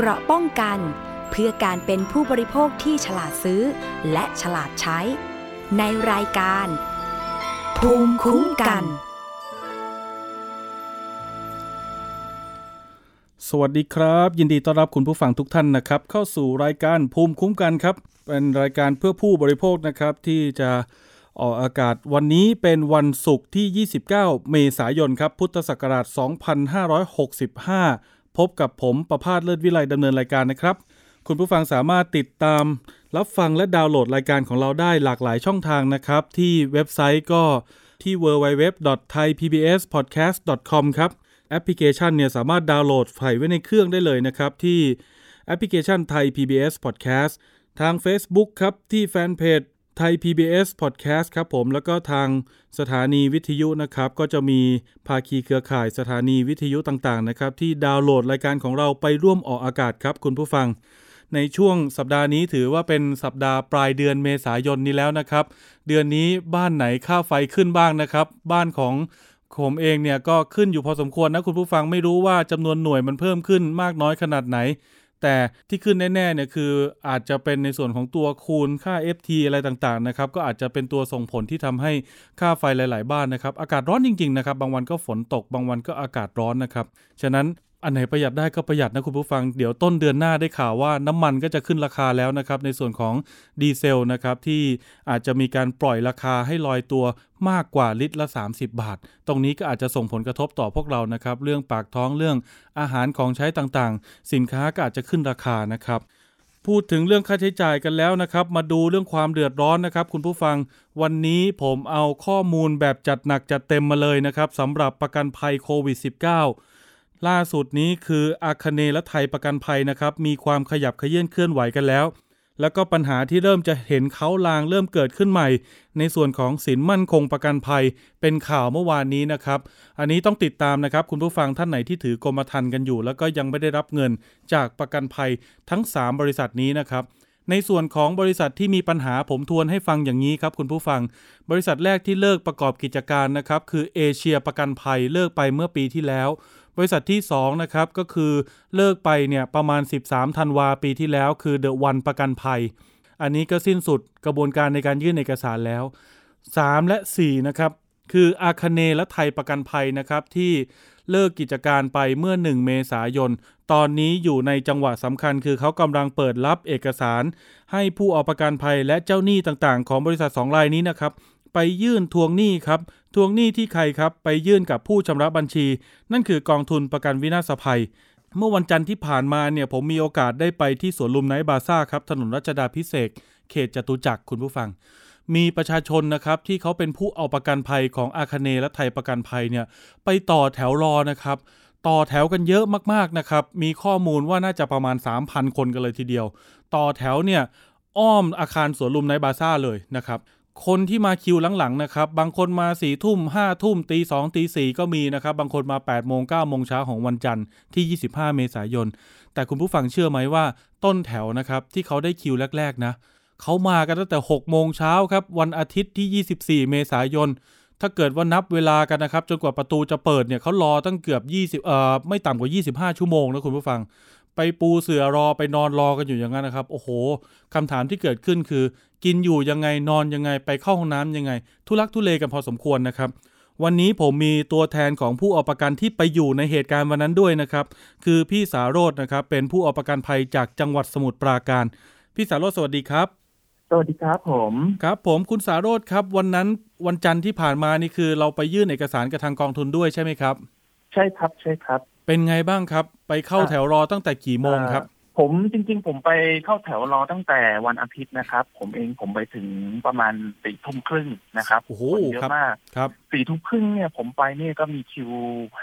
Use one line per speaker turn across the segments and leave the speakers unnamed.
เกราะป้องกัน เพื่อการเป็นผู้บริโภคที่ฉลาดซื้อ และฉลาดใช้ ในรายการ ภูมิคุ้มกัน
สวัสดีครับ ยินดีต้อนรับคุณผู้ฟังทุกท่านนะครับ เข้าสู่รายการภูมิคุ้มกันครับ เป็นรายการเพื่อผู้บริโภคนะครับที่จะออกอากาศวันนี้เป็นวันศุกร์ที่ 29 เมษายนครับ พุทธศักราช 2565 พบกับผมประพาสเลิศวิไลดำเนินรายการนะครับ คุณผู้ฟังสามารถติดตาม รับฟังและดาวน์โหลดรายการของเราได้หลากหลายช่องทางนะครับ ที่เว็บไซต์ก็ที่ www.thaipbspodcast.com ครับแอปพลิเคชันเนี่ยสามารถดาวน์โหลดใส่ไว้ในเครื่องได้เลยนะครับ ที่แอปพลิเคชันไทย PBS Podcast ทาง Facebook ครับที่แฟนเพจ ไทย PBS Podcast ครับผมแล้วก็ทางสถานีวิทยุนะครับ ก็จะมีภาคีเครือข่ายสถานีวิทยุต่างๆนะครับ ที่ดาวน์โหลดรายการของเราไปร่วมออกอากาศครับ คุณผู้ฟัง ในช่วงสัปดาห์นี้ถือว่าเป็นสัปดาห์ปลายเดือนเมษายนนี้แล้วนะครับ เดือนนี้บ้านไหนค่าไฟขึ้นบ้างนะครับ บ้านของผมเองเนี่ยก็ขึ้นอยู่พอสมควรนะคุณผู้ฟังไม่รู้ว่าจำนวนหน่วยมันเพิ่มขึ้นมากน้อยขนาดไหน แต่ที่ขึ้นแน่ๆเนี่ยคืออาจจะเป็นในส่วนของตัวคูณค่า FT อะไรต่างๆนะครับก็อาจจะเป็นตัวส่งผลที่ทำให้ค่าไฟหลาย ๆ บ้านนะครับ อากาศร้อนจริงๆนะครับบางวันก็ฝนตกบางวันก็อากาศร้อนนะครับ ฉะนั้น อันไหนประหยัดได้ก็ประหยัดนะคุณผู้ฟัง เดี๋ยวต้นเดือนหน้าได้ข่าวว่าน้ำมันก็จะขึ้นราคาแล้วนะครับในส่วนของดีเซลนะครับที่อาจจะมีการปล่อยราคาให้ลอยตัวมากกว่าลิตรละ 30 บาท ตรงนี้ก็อาจจะส่งผลกระทบต่อพวกเรานะครับ เรื่องปากท้องเรื่องอาหารของใช้ต่างๆ สินค้าก็อาจจะขึ้นราคานะครับพูดถึงเรื่องค่าใช้จ่ายกันแล้วนะครับ มาดูเรื่องความเดือดร้อนนะครับ คุณผู้ฟังวันนี้ผมเอาข้อมูลแบบจัดหนักจัดเต็มมาเลยนะครับสำหรับประกันภัยโควิด -19 ล่าสุดนี้คืออาคเนและไทยประกันภัยนะครับ มีความขยับขยื่นเคลื่อนไหวกันแล้ว แล้วก็ปัญหาที่เริ่มจะเห็นเขาลางเริ่มเกิดขึ้นใหม่ ในส่วนของสินมั่นคงประกันภัยเป็นข่าวเมื่อวานนี้นะครับ อันนี้ต้องติดตามนะครับ คุณผู้ฟังท่านไหนที่ถือกรมธรรม์กันอยู่ แล้วก็ยังไม่ได้รับเงินจากประกันภัยทั้ง 3 บริษัทนี้นะครับในส่วนของบริษัทที่มีปัญหาผมทวนให้ฟังอย่างนี้ครับคุณผู้ฟัง บริษัทแรกที่เลิกประกอบกิจการนะครับคือเอเชียประกันภัยเลิกไปเมื่อปีที่แล้ว บริษัทที่2นะครับก็คือเลิกไปเนี่ยประมาณ 13ธันวาปีที่แล้ว คือเดอะวันประกันภัย อันนี้ก็สิ้นสุดกระบวนการในการยื่นเอกสารแล้ว 3 และ 4 นะครับ คืออาคเนและไทยประกันภัยนะครับที่เลิกกิจการไปเมื่อ 1 เมษายน ตอนนี้อยู่ในจังหวะสำคัญ คือเขากำลังเปิดรับเอกสาร ให้ผู้เอาประกันภัยและเจ้าหนี้ต่างๆ ของบริษัท 2 รายนี้นะครับ ไปยื่นทวงหนี้ครับ ทวงหนี้ที่ใครครับ ไปยื่นกับผู้ชำระบัญชี นั่นคือกองทุนประกันวินาศภัย เมื่อวันจันทร์ที่ผ่านมาเนี่ยผมมีโอกาสได้ไปที่สวนลุมไนท์บาซ่าครับ ถนนรัชดาพิเศษเขตจตุจักรคุณผู้ฟัง มีประชาชนนะครับที่เขาเป็นผู้เอาประกันภัยของอาคเนและไทยประกันภัยเนี่ยไปต่อแถวรอนะครับต่อแถวกันเยอะมากๆนะครับ มีข้อมูลว่าน่าจะประมาณ 3,000 คนกันเลยทีเดียว ต่อแถวเนี่ย อ้อมอาคารสวนลุมไนบาซ่าเลยนะครับ คนที่มาคิวหลังๆนะครับบางคนมา4ี่ทุ่มห้าทุ่มตีสองตีสี่ก็มีนะครับ บางคนมา8ปดโมงเก้าโมงเช้าของวันจันทร์ที่ 25 เมษายน แต่คุณผู้ฟังเชื่อไหมว่าต้นแถวนะครับที่เขาได้คิวแรก ๆ นะเขามากันตั้งแต่6โมงเช้าครับวันอาทิตย์ที่ 24 เมษายน ถ้าเกิดว่านับเวลากันนะครับ จนกว่าประตูจะเปิดเนี่ยเขารอตั้งเกือบ 20เอ่อไม่ต่ำกว่า 25 ชั่วโมงนะคุณผู้ฟัง ไปปูเสือรอไปนอนรอกันอยู่อย่างนั้นนะครับ โอ้โหคำถามที่เกิดขึ้นคือ กินอยู่ยังไงนอนยังไงไปเข้าห้องน้ำยังไง ทุลักทุเลกันพอสมควรนะครับ วันนี้ผมมีตัวแทนของผู้เอาประกันที่ไปอยู่ในเหตุการณ์วันนั้นด้วยนะครับ คือพี่สาโรจน์นะครับ เป็นผู้เอาประกันภัยจากจังหวัดสมุทรปราการ พี่สาโรจน์สวัสดีครับ
สวัสดีครับผม
ครับ ผมคุณสาโรจน์ครับ วันนั้นวันจันทร์ที่ผ่านมานี่คือ เราไปยื่นเอกสารกับทางกองทุนด้วยใช่ไหมครับ
ใช่ครับใช่ครับ
เป็นไงบ้างครับ ไปเข้าแถวรอตั้งแต่กี่โมงครับ
เอ่อ ผมจริง ๆ ผมไปเข้าแถวรอตั้งแต่วันอาทิตย์นะครับ ผมเองผมไปถึงประมาณสี่ทุ่มครึ่งนะครับ
โอ้โห
คนเย
ครั
อะ
บ
มาก
ครับ
สี่ทุ่มครึ่งเนี่ยผมไปเนี่ยก็มีคิว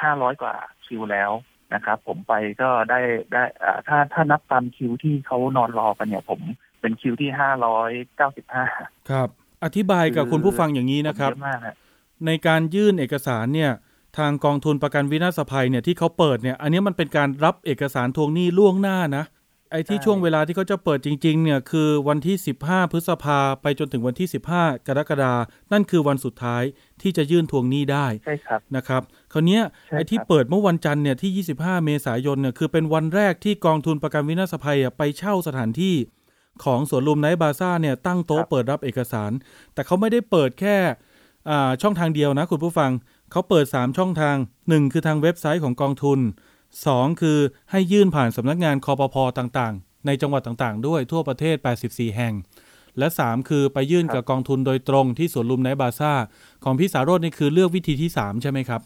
ห้าร้อยกว่าคิวแล้วนะครับผมไปก็ได้ได้อ่าถ้าถ้านับตามคิวที่เขานอนรอกันเนี่ย ผมเป็นคิวที่ห้าร้อยเก้าสิบห้า
ครับ อธิบายกับคุณผู้ฟังอย่างนี้นะครับ
เยอะมากฮะ
ในการยื่นเอกสารเนี่ยทางกองทุนประกันวินาศภัยเนี่ยที่เขาเปิดเนี่ย อันนี้มันเป็นการรับเอกสารทวงหนี้ล่วงหน้านะ ไอ้ที่ช่วงเวลาที่เขาจะเปิดจริง ๆ เนี่ย คือวันที่ 15 พฤษภาไปจนถึงวันที่ 15 กรกฎานั่นคือวันสุดท้ายที่จะยื่นทวงหนี้ได้
ใช่ครับ
นะครับคราวเนี้ย
ใช่
ไอ้ที่
ครับ
เปิดเมื่อวันจันทร์เนี่ยที่ 25 เมษายนเนี่ยคือเป็นวันแรกที่กองทุนประกันวินาศภัยอะไปเช่าสถานที่ของสวนลุมไนท์บาซ่าเนี่ยตั้งโต๊ะเปิดรับเอกสาร แต่เขาไม่ได้เปิดแค่อ่าช่องทางเดียวนะคุณผู้ฟังเขาเปิด 3 ช่องทาง 1 คือทางเว็บไซต์ของกองทุน 2 คือให้ยื่นผ่านสำนักงานคอปพต่างๆ ในจังหวัดต่างๆ ด้วยทั่วประเทศ 84 แห่ง และ 3 คือไปยื่นกับกองทุนโดยตรงที่สวนลุมไนท์บาซ่า ของพี่สารโรจน์นี่คือเลือกวิธีที่ 3 ใช่ไหมครับ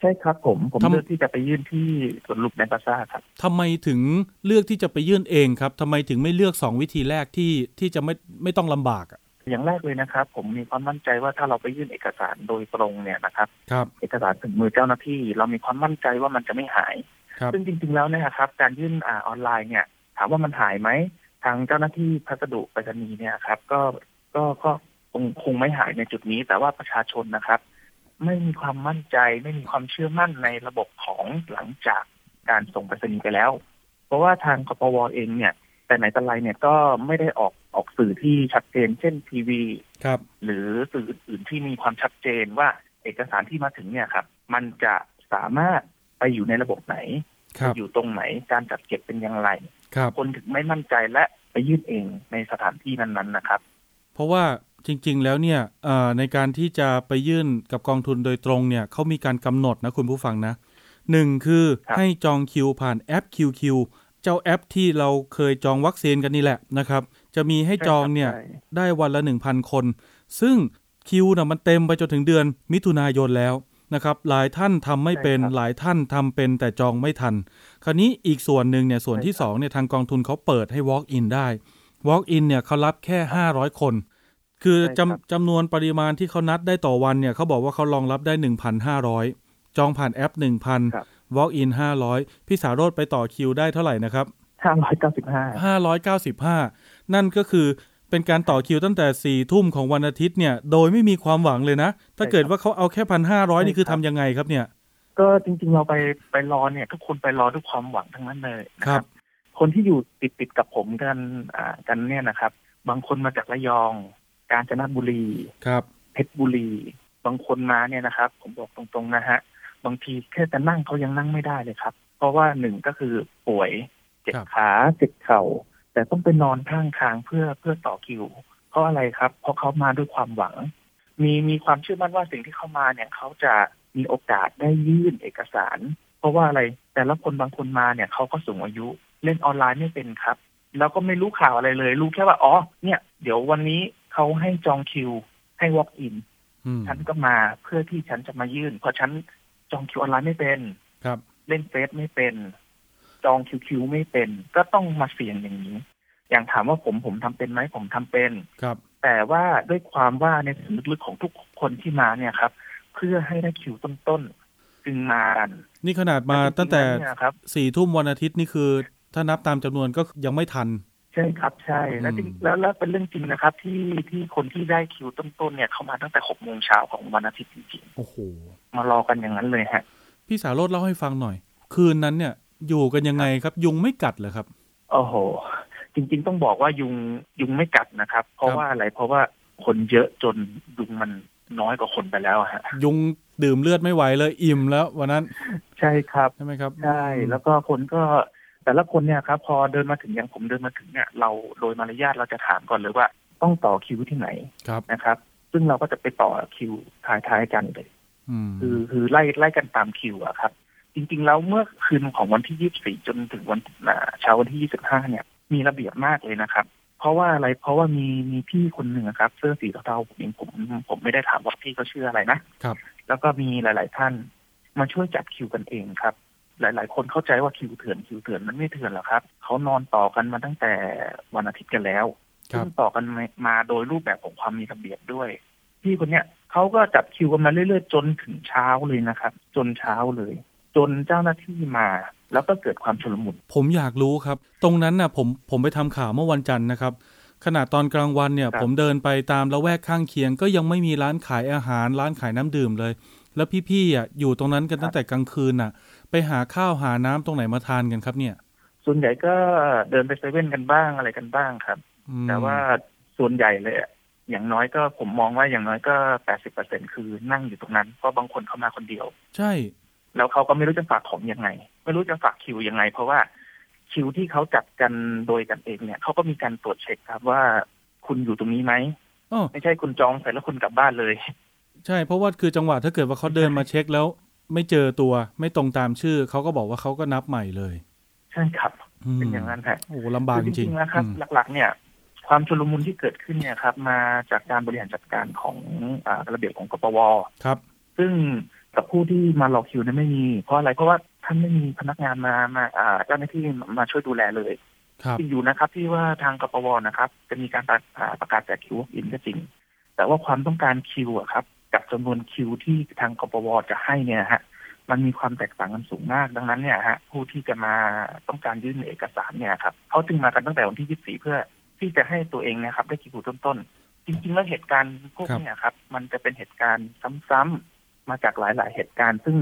ใช่ครับผม ผม
ทำ
เลือกที่จะไปยื่นที่สวนลุมในบาซ่าครับ
ทำไมถึงเลือกที่จะไปยื่นเองครับทำไมถึงไม่เลือก 2 วิธีแรกที่ที่จะไม่ไม่ต้องลำบากอะ
อย่างแรกเลยนะครับ ผมมีความมั่นใจว่าถ้าเราไปยื่นเอกสารโดยตรงเนี่ยนะครับ
ครับ
เอกสารถึงมือเจ้าหน้าที่ เรามีความมั่นใจว่ามันจะไม่หาย
ครับ
ซึ่งจริง ๆ แล้วเนี่ยครับ การยื่นอ่าออนไลน์เนี่ย ถามว่ามันหายไหมทางเจ้าหน้าที่พัสดุไปรษณีย์เนี่ยครับ ก็ก็ก็คงคงไม่หายในจุดนี้ แต่ว่าประชาชนนะครับ ไม่มีความมั่นใจไม่มีความเชื่อมั่นในระบบของหลังจากการส่งไปรษณีย์ไปแล้ว เพราะว่าทางกปวเองเนี่ย แต่ไหนแต่ไรเนี่ยก็ไม่ได้ออก ออกสื่อที่ชัดเจน เช่นทีวี
ครับ
หรือสื่ออื่นๆที่มีความชัดเจนว่าเอกสารที่มาถึงเนี่ยครับ มันจะสามารถไปอยู่ในระบบไหน
ครับ
อยู่ตรงไหนการจัดเก็บเป็นอย่างไร
ครับ
คนถึงไม่มั่นใจและไปยื่นเองในสถานที่นั้นๆนะครับ
เพราะว่าจริง ๆ แล้วเนี่ยเอ่อในการที่จะไปยื่นกับกองทุนโดยตรงเนี่ยเขามีการกำหนดนะคุณผู้ฟังนะหนึ่งคือ
ครับ
ให้จองคิวผ่านแอป QQ เจ้าแอปที่เราเคยจองวัคซีนกันนี่แหละนะครับ จะมีให้จองเนี่ย
ใช่
ได้วันละ1,000คน ซึ่งคิวนะมันเต็มไปจนถึงเดือนมิถุนายนแล้วนะครับ หลายท่านทำไม่เป็น
ใช่ครับ
หลายท่านทำเป็นแต่จองไม่ทัน คราวนี้อีกส่วนหนึ่งเนี่ยส่วนที่
ใช่ครับ
2เนี่ยทางกองทุนเขาเปิดให้ walk in ได้ walk in เนี่ยเขารับแค่ 500 คน คือ
ใช่ครับ
จำจำนวนปริมาณที่เขานัดได้ต่อวันเนี่ยเขาบอกว่าเขารองรับได้ 1,500 จองผ่านแอป
ครับ
1,000 walk in 500 พี่สาโรธไปต่อคิวได้เท่าไหร่นะครับ
ห้าร้อยเก้าสิบห้า
595 นั่นก็คือเป็นการต่อคิวตั้งแต่4ี่ทุ่มของวันอาทิตย์เนี่ย โดยไม่มีความหวังเลยนะ ถ้าเกิดว่าเขาเอาแค่พันห้าร้อยนี่คือทำยังไงครับเนี่ย
ก็จริงๆเราไปไปรอเนี่ย ทุกคนไปรอด้วยความหวังทั้งนั้นเลยนะ
ค
ค
รั
รับบคนที่อยู่ติดติดๆกับผมกันอ่ากันเนี่ยนะครับ บางคนมาจากระยอง กาญจนบุรี
ครับ
เพชรบุรี บางคนมาเนี่ยนะครับ ผมบอกตรงๆนะฮะบางทีแค่จะนั่งเขายังนั่งไม่ได้เลยครับ เพราะว่าหนึ่งก็คือป่วยเจ็บ
ครับ
ขาเจ็บเข่า แต่ต้องไปนอนข้างทางเพื่อเพื่อต่อคิว เพราะอะไรครับ เพราะเขามาด้วยความหวัง มีมีความเชื่อมั่นว่าสิ่งที่เข้ามาเนี่ยเขาจะมีโอกาสได้ยื่นเอกสาร เพราะว่าอะไรแต่ละคนบางคนมาเนี่ยเขาก็สูงอายุ เล่นออนไลน์ไม่เป็นครับ แล้วก็ไม่รู้ข่าวอะไรเลย รู้แค่ว่าอ๋อเนี่ยเดี๋ยววันนี้เขาให้จองคิว ให้ walk in
อืม
ฉันก็มาเพื่อที่ฉันจะมายื่น เพราะฉันจองคิวออนไลน์ไม่เป็น
ครับ
เล่นเฟซไม่เป็น จองคิวคิวไม่เป็น ก็ต้องมาเสี่ยงอย่างนี้ อย่างถามว่าผมผมทำเป็นไหมผมทำเป็น
ครับ
แต่ว่าด้วยความว่าในสำนึกลึกของทุกคนที่มาเนี่ยครับ เพื่อให้ได้คิวต้นๆจึงมากัน
นี่ขนาดมาตั้งแต่
ล้วจริๆล้วเนี่ยครับ
สี่ทุ่มวันอาทิตย์นี่คือ ถ้านับตามจำนวนก็ยังไม่ทัน
ใช่ครับใช่แล้วจริง
อืม
แล้วแล้วเป็นเรื่องจริงนะครับ ที่ที่คนที่ได้คิวต้นๆเนี่ยเขามาตั้งแต่หกโมงเช้าของวันอาทิตย์จริง
โอ้โห
ๆมารอกันอย่างนั้นเลยฮะ
พี่สาโรธเล่าให้ฟังหน่อย คืนนั้นเนี่ย อยู่กันยังไงครับ ยุงไม่กัดเหรอครับ
โอ้โหจริง ๆ ต้องบอกว่ายุงยุงไม่กัดนะครับ เพราะ
ครับ
ว่าอะไรเพราะว่าคนเยอะจนยุงมันน้อยกว่าคนไปแล้วอะฮะ
ยุงดื่มเลือดไม่ไหวเลยอิ่มแล้ววันนั้น
ใช่ครับ
ใช่ไหมครับ
ใช่แล้วก็คนก็แต่ละคนเนี่ยครับพอเดินมาถึงอย่างผมเดินมาถึงเนี่ยเราโดยมารยาทเราจะถามก่อนเลยว่าต้องต่อคิวที่ไหน
ครับ
นะครับ ซึ่งเราก็จะไปต่อคิวท้ายๆกันเลย
อืม
คือคือไล่ไล่กันตามคิวอะครับ จริง ๆ แล้วเมื่อคืนของวันที่ยี่สิบสี่จนถึงวันอ่าเช้าวันที่ยี่สิบห้าเนี่ย มีระเบียบมากเลยนะครับ เพราะว่าอะไรเพราะว่ามีมีพี่คนหนึ่งอะครับ เสื้อสีเทาๆผมเองผมผมไม่ได้ถามว่าพี่เขาชื่ออะไรนะครับ แล้วก็มีหลาย ๆ ท่านมาช่วยจัดคิวกันเองครับ หลาย ๆ คนเข้าใจว่าคิวเถื่อนคิวเถื่อนมันไม่เถื่อนหรอกครับเขานอนต่อกันมาตั้งแต่วันอาทิตย์กันแล้ว
ครับ
ซึ่งต่อกันมามาโดยรูปแบบของความมีระเบียบด้วย พี่คนเนี้ยเขาก็จัดคิวกันมาเรื่อยๆ จนถึงเช้าเลยนะครับ จนเช้าเลย จนเจ้าหน้าที่มาแล้วก็เกิดความชุลมุน
ผมอยากรู้ครับ ตรงนั้นน่ะผมผมไปทำข่าวเมื่อวันจันทร์นะครับ ขณะตอนกลางวันเนี่ย
ครับ
ผมเดินไปตามละแวกข้างเคียง ก็ยังไม่มีร้านขายอาหาร ร้านขายน้ำดื่มเลย แล้วพี่ๆอะอยู่ตรงนั้นกันตั้งแต่กลางคืนน่ะ ไปหาข้าวหาน้ำตรงไหนมาทานกันครับเนี่ย
สส่วนใหญ่ก็เดินไปเซเว่นกันบ้างอะไรกันบ้างครับ
อืม
แต่ว่าส่วนใหญ่เลยอะอย่างน้อยก็ผมมองว่าอย่างน้อยก็แปดสิบเปอร์เซ็นคือนั่งอยู่ตรงนั้นเพราะบางคนเขามาคนเดียว
ใช่
แล้วเขาก็ไม่รู้จะฝากของยังไง ไม่รู้จะฝากคิวยังไง เพราะว่าคิวที่เขาจัดกันโดยกันเองเนี่ยเขาก็มีการตรวจเช็คครับว่าคุณอยู่ตรงนี้ไหม
อ๋อ
ไม่ใช่คุณจองเสร็จแล้วคุณกลับบ้านเลย
ใช่เพราะว่าคือจังหวะถ้าเกิดว่าเขาเดินมาเช็คแล้ว ไม่เจอตัวไม่ตรงตามชื่อเขาก็บอกว่าเขาก็นับใหม่เลย
ใช่ครับ
ม
เป็นอย่างนั้นฮะ
โอ้โหลำบากจ
คือจ
ริ
ริ
ง
ง
ๆ
ๆนะครับ
อืม
หลัก ๆ เนี่ยความชุลมุนที่เกิดขึ้นเนี่ยครับ มาจากการบริหารจัดการของอ่าระเบียบของกปว
ครับ
ซึ่ง กับผู้ที่มารอคิวเนี่ยไม่มี เพราะอะไรเพราะว่าท่านไม่มีพนักงานมามาอ่าเจ้าหน้าที่มาช่วยดูแลเลย
ครับ
จริงอยู่นะครับที่ว่าทางกปวนะครับ จะมีการประอ่าประกาศแจกคิวอินก็จริง แต่ว่าความต้องการคิวอะครับ กับจำนวนคิวที่ทางกปวจะให้เนี่ยฮะมันมีความแตกต่างกันสูงมาก ดังนั้นเนี่ยฮะผู้ที่จะมาต้องการยื่นเอกสารเนี่ยครับเขาจึงมากันตั้งแต่วันที่ 24 เพื่อที่จะให้ตัวเองเนะครับ ได้คิวต้นๆจริงๆแล้วเหตุการณ์พวกเนี้ครับ มันจะเป็นเหตุการณ์ซ้ำๆ มาจากหลาย ๆ เหตุการณ์ ซึ่ง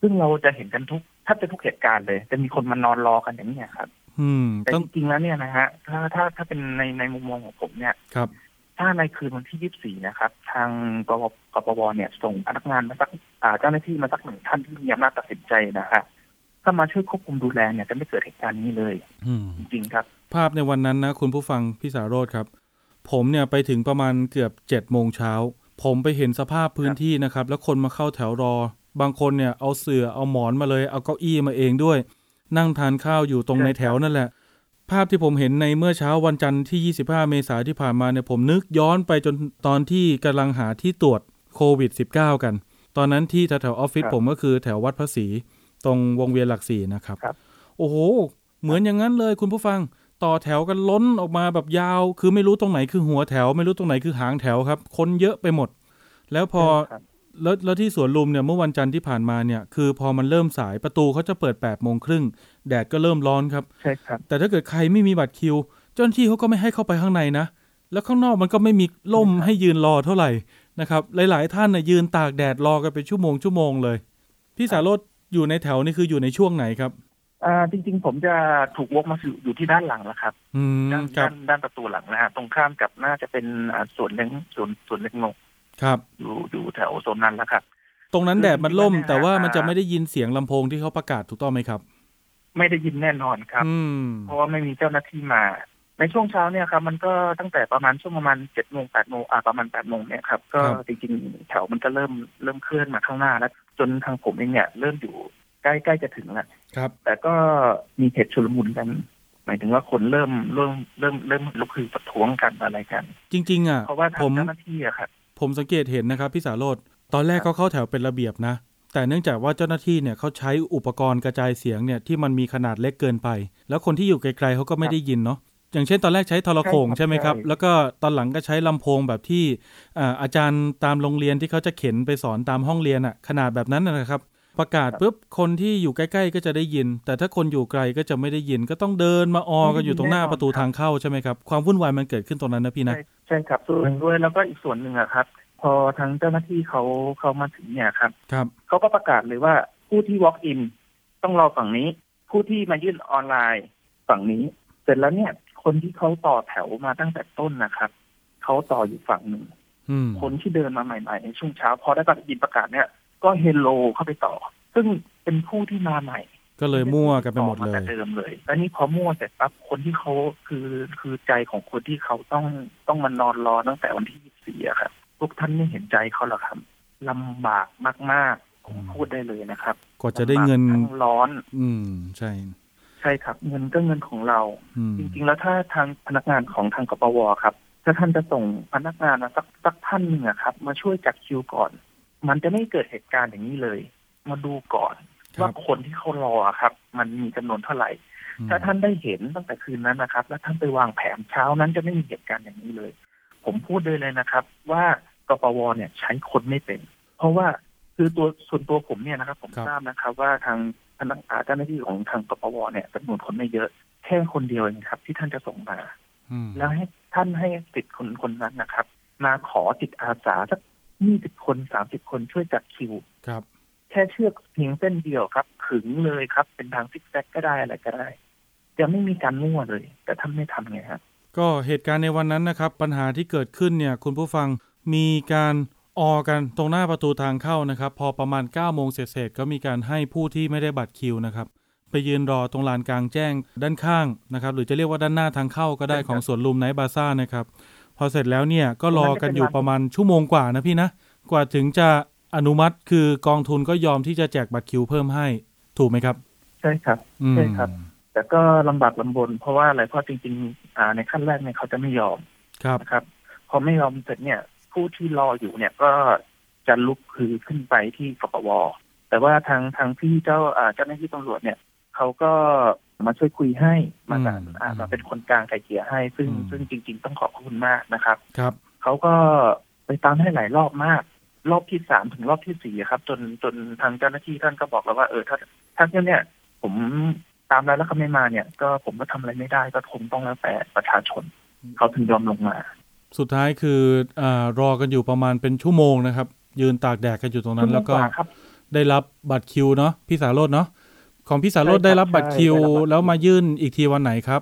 ซึ่งเราจะเห็นกันทุกถ้าจะทุกเหตุการณ์เลย จะมีคนมานอนรอกันอย่างนี้ยครับ
อืม
แต่
ต้อ
จ
ง
ริงๆแล้วเนี่ยนะฮะถ้าถ้าถ้าเป็นในในมุมมองของผมเนี่ย
ครับ
ถ้าในคืนวันที่24นะครับ ทางกปกปวเนี่ย ส่งพนักงานมาสักอ่าเจ้าหน้าที่มาสักหนึ่งท่านที่มีอำนาจตัดสินใจนะฮะถ้ามาช่วยควบคุมดูแลเนี่ยจะไม่เกิดเหตุการณ์นี้เลย
อืม
จริงๆครับ
ภาพในวันนั้นนะ คุณผู้ฟังพี่สาโรธครับ ผมเนี่ยไปถึงประมาณเกือบเจ็ดโมงเช้า ผมไปเห็นสภาพพื้นที่นะครับ แล้วคนมาเข้าแถวรอ บางคนเนี่ยเอาเสื่อเอาหมอนมาเลย เอาเก้าอี้มาเองด้วย นั่งทานข้าวอยู่ตรง
ใช่
ใน
ครับ
แถวนั่นแหละ ภาพที่ผมเห็นในเมื่อเช้าวันจันทร์ที่ 25 เมษายนที่ผ่านมาเนี่ยผมนึกย้อนไปจนตอนที่กำลังหาที่ตรวจโควิด -19 กัน ตอนนั้นที่แถวๆออฟฟิศผมก็คือแถววัดพระศรีตรงวงเวียนหลักสี่นะครับ
ครับ
โอ้โห เหมือนอย่างนั้นเลยคุณผู้ฟัง ต่อแถวกันล้นออกมาแบบยาว คือไม่รู้ตรงไหนคือหัวแถว ไม่รู้ตรงไหนคือหางแถวครับ คนเยอะไปหมด แล้วพอ
ครับ
แล้วแล้วที่สวนลุมเนี่ยเมื่อวันจันทร์ที่ผ่านมาเนี่ยคือพอมันเริ่มสายประตูเขาจะเปิด8ปดโมงครึ่งแดดก็เริ่มร้อนครับ
ใช่ครับ
แต่ถ้าเกิดใครไม่มีบัตรคิว เจ้าหน้าที่เขาก็ไม่ให้เข้าไปข้างในนะ แล้วข้างนอกมันก็ไม่มีล่ม
ใช่ครับ
ให้ยืนรอเท่าไหร่นะครับหลาย ๆ ท่านนะยืนตากแดดรอกันเป็นชั่วโมงชั่วโมงเลย พี่สารดอยู่ในแถวนี่คืออยู่ในช่วงไหนครับ
อ่าจริง ๆ ผมจะถูกวกมาอยู่อยู่ที่ด้านหลังแล้วครับ
อืม
ด้าน
ครั
ด้า
บ
นด้านประตูหลังนะฮะตรงข้ามกับน่าจะเป็นอ่าสวนเลี้ยงสวนสวนเล็กนก
ครับ
อยู่อยู่แถวโซนนั้นแล้วครับ
ตรงนั้นแดดมันล่ม
คือจริงๆ
แต่ว่า
เนี่ย
มันจะไม่ได้ยินเสียงลำโพงที่เขาประกาศถูกต้องไหมครับ
ไม่ได้ยินแน่นอนครับ
อืม
เพราะว่าไม่มีเจ้าหน้าที่มา ในช่วงเช้าเนี่ยครับ มันก็ตั้งแต่ประมาณช่วงประมาณเจ็ดโมงแปดโมงอ่าประมาณแปดโมงเนี่ยครับ ก็
ครับ
จริงๆแถวมันก็เริ่มเริ่มเคลื่อนมาข้างหน้าแล้วจนทางผมเองเนี่ยเริ่มอยู่ ใกล้ใกล้จะถึงแล้ว
ครับ
แต่ก็มีเหตุชุลมุนกัน หมายถึงว่าคนเริ่มเริ่มเริ่มเริ่มลุกคือประท้วงกันอะไรกัน
จริง ๆ อะ
เพราะว่าทา
ผ
ง
ม
เจ้าหน้าที่อะครับ
ผมสังเกตเห็นนะครับพี่สาโรธตอนแรก
ครั
เขา
บ
เข้าแถวเป็นระเบียบนะ แต่เนื่องจากว่าเจ้าหน้าที่เนี่ยเขาใช้อุปกรณ์กระจายเสียงเนี่ยที่มันมีขนาดเล็กเกินไป แล้วคนที่อยู่ไกลๆเขาก็ไม่ได้ยินเนาะอย่างเช่นตอนแรกใช้โทรโขง
ใช่ครับ
ใช่ไหมครับ
ใช่
แล้วก็ตอนหลังก็ใช้ลำโพงแบบที่อ่าอาจารย์ตามโรงเรียนที่เขาจะเข็นไปสอนตามห้องเรียนอะขนาดแบบนั้นนะนะครับ ประกาศปุ๊บคนที่อยู่ใกล้ ๆ ก็จะได้ยิน แต่ถ้าคนอยู่ไกลก็จะไม่ได้ยิน ก็ต้องเดินมาออกันอยู่ตรงหน้าประตูทางเข้าใช่ไหมครับความวุ่นวายมันเกิดขึ้นตรงนั้นนะพี่นะ
ใช่ใช่ครับส่วนหนึ่งด้วยแล้วก็อีกส่วนหนึ่งอะครับ พอทางเจ้าหน้าที่เขาเขามาถึงเนี่ยครับ
ครับ
เขาก็ประกาศเลยว่าผู้ที่ walk in ต้องรอฝั่งนี้ ผู้ที่มายื่นออนไลน์ฝั่งนี้ เสร็จแล้วเนี่ยคนที่เขาต่อแถวมาตั้งแต่ต้นนะครับเขาต่ออยู่ฝั่งหนึ่ง
อืม
คนที่เดินมาใหม่ๆในช่วงเช้าพอได้ยินประกาศเนี่ย ก็เฮลโลเข้าไปต่อ ซึ่งเป็นผู้ที่มาใหม่
ก็เลยมั่วกันไปหมดเล
ต่อายแต่เดิมเลยแล้วนี่พอมั่วเสร็จปั๊บคนที่เขาคือคือใจของคนที่เขาต้องต้องมานอนรอตั้งแต่วันที่ยี่สี่อะครับพวกท่านไม่เห็นใจเขาหรอกครับลำบากมากๆผมพูดได้เลยนะครับ
กว่าจะได้เงิน
ลำบากทั้งร้อน
อืมใช่
ใช่ครับ เงินก็เงินของเรา
อืม
จริง ๆ แล้วถ้าทางพนักงานของทางกปวครับ ถ้าท่านจะส่งพนักงานมาสักสักท่านหนึ่งอะครับ มาช่วยจัดคิวก่อน มันจะไม่เกิดเหตุการณ์อย่างนี้เลย มาดูก่อน
ครับ
ว่าคนที่เขารออะครับ มันมีจำนวนเท่าไหร่
อืม
ถ้าท่านได้เห็นตั้งแต่คืนนั้นนะครับ แล้วท่านไปวางแผนเช้านั้นจะไม่มีเหตุการณ์อย่างนี้เลย ผมพูดเลยเลยนะครับ ว่ากปวเนี่ยใช้คนไม่เป็น เพราะว่าคือตัวส่วนตัวผมเนี่ยนะครับ ผมทราบนะครับ ว่าทางพนักงานเจ้าหน้าที่ของทางกปวเนี่ยจำนวนคนไม่เยอะ แค่คนเดียวเองครับ ที่ท่านจะส่งมา
อืม
แล้วให้ท่านให้ติดคนคนนั้นนะครับ มาขอติดอาสาสัก ยี่สิบคนสามสิบคนช่วยจัดคิว
ครับ
แค่เชือกเพียงเส้นเดียวครับ ขึงเลยครับ เป็นทางซิกแซกก็ได้อะไรก็ได้แกยังไม่มีการมั่วเลย แต่ท่านไม่ทำไงครับ
ก็เหตุการณ์ในวันนั้นนะครับ ปัญหาที่เกิดขึ้นเนี่ย คุณผู้ฟังมีการออกันตรงหน้าประตูทางเข้านะครับ พอประมาณ9ก้าโมงเศษๆก็มีการให้ผู้ที่ไม่ได้บัตรคิวนะครับ ไปยืนรอตรงลานกลางแจ้งด้านข้างนะครับ หรือจะเรียกว่าด้านหน้าทางเข้าก็ได้ของสวนลุมไนท์บาซ่านะครับ พอเสร็จแล้วเนี่ยก็รอกันอยู่ประมาณชั่วโมงกว่านะพี่นะ กว่าถึงจะอนุมัติคือกองทุนก็ยอมที่จะแจกบัตรคิวเพิ่มให้ถูกไหมครับ
ใช่ครับ
อืม
ใช่ครับ แต่ก็ลำบากลำบน เพราะว่าอะไรเพราะจริงๆอ่าในขั้นแรกเนี่ยเขาจะไม่ยอม
ครับ
นะครับ พอไม่ยอมเสร็จเนี่ย ผู้ที่รออยู่เนี่ยก็จะลุกคือขึ้นไปที่กปวแต่ว่าทางทางพี่เจ้าอ่าเจ้าหน้าที่ตำรวจเนี่ย เขาก็มาช่วยคุยให้มาจาก
อืม
อ่ามาเป็นคนกลางไกลเกลี่ยให้ ซึ่ง
อืม
ซึ่งจริง ๆ ต้องขอบคุณมากนะครับ
ครับ
เขาก็ไปตามให้หลายรอบมาก รอบที่สามถึงรอบที่สี่อะครับ จนจนทางเจ้าหน้าที่ท่านก็บอกแล้วว่าเออถ้าถ้าเนี่ย ผมตามแล้วแล้วเขาไม่มาเนี่ย ก็ผมก็ทำอะไรไม่ได้ก็คงต้องแล้วแต่ประชาชน เขาถึงยอมลงมา
สุดท้ายคืออารอกันอยู่ประมาณเป็นชั่วโมงนะครับ ยืนตากแดดกันอยู่ตรงนั้น แล้วก็
ชั่วโมงาครับ
ได้รับบัตรคิวเนาะพี่สาโรดเนาะ ของพี่สาโรด
ใช่ครับ
ได้รับบัตรคิว
ใช่ได้รับบัตรคิว
แล้วมายื่นอีกทีวันไหนครับ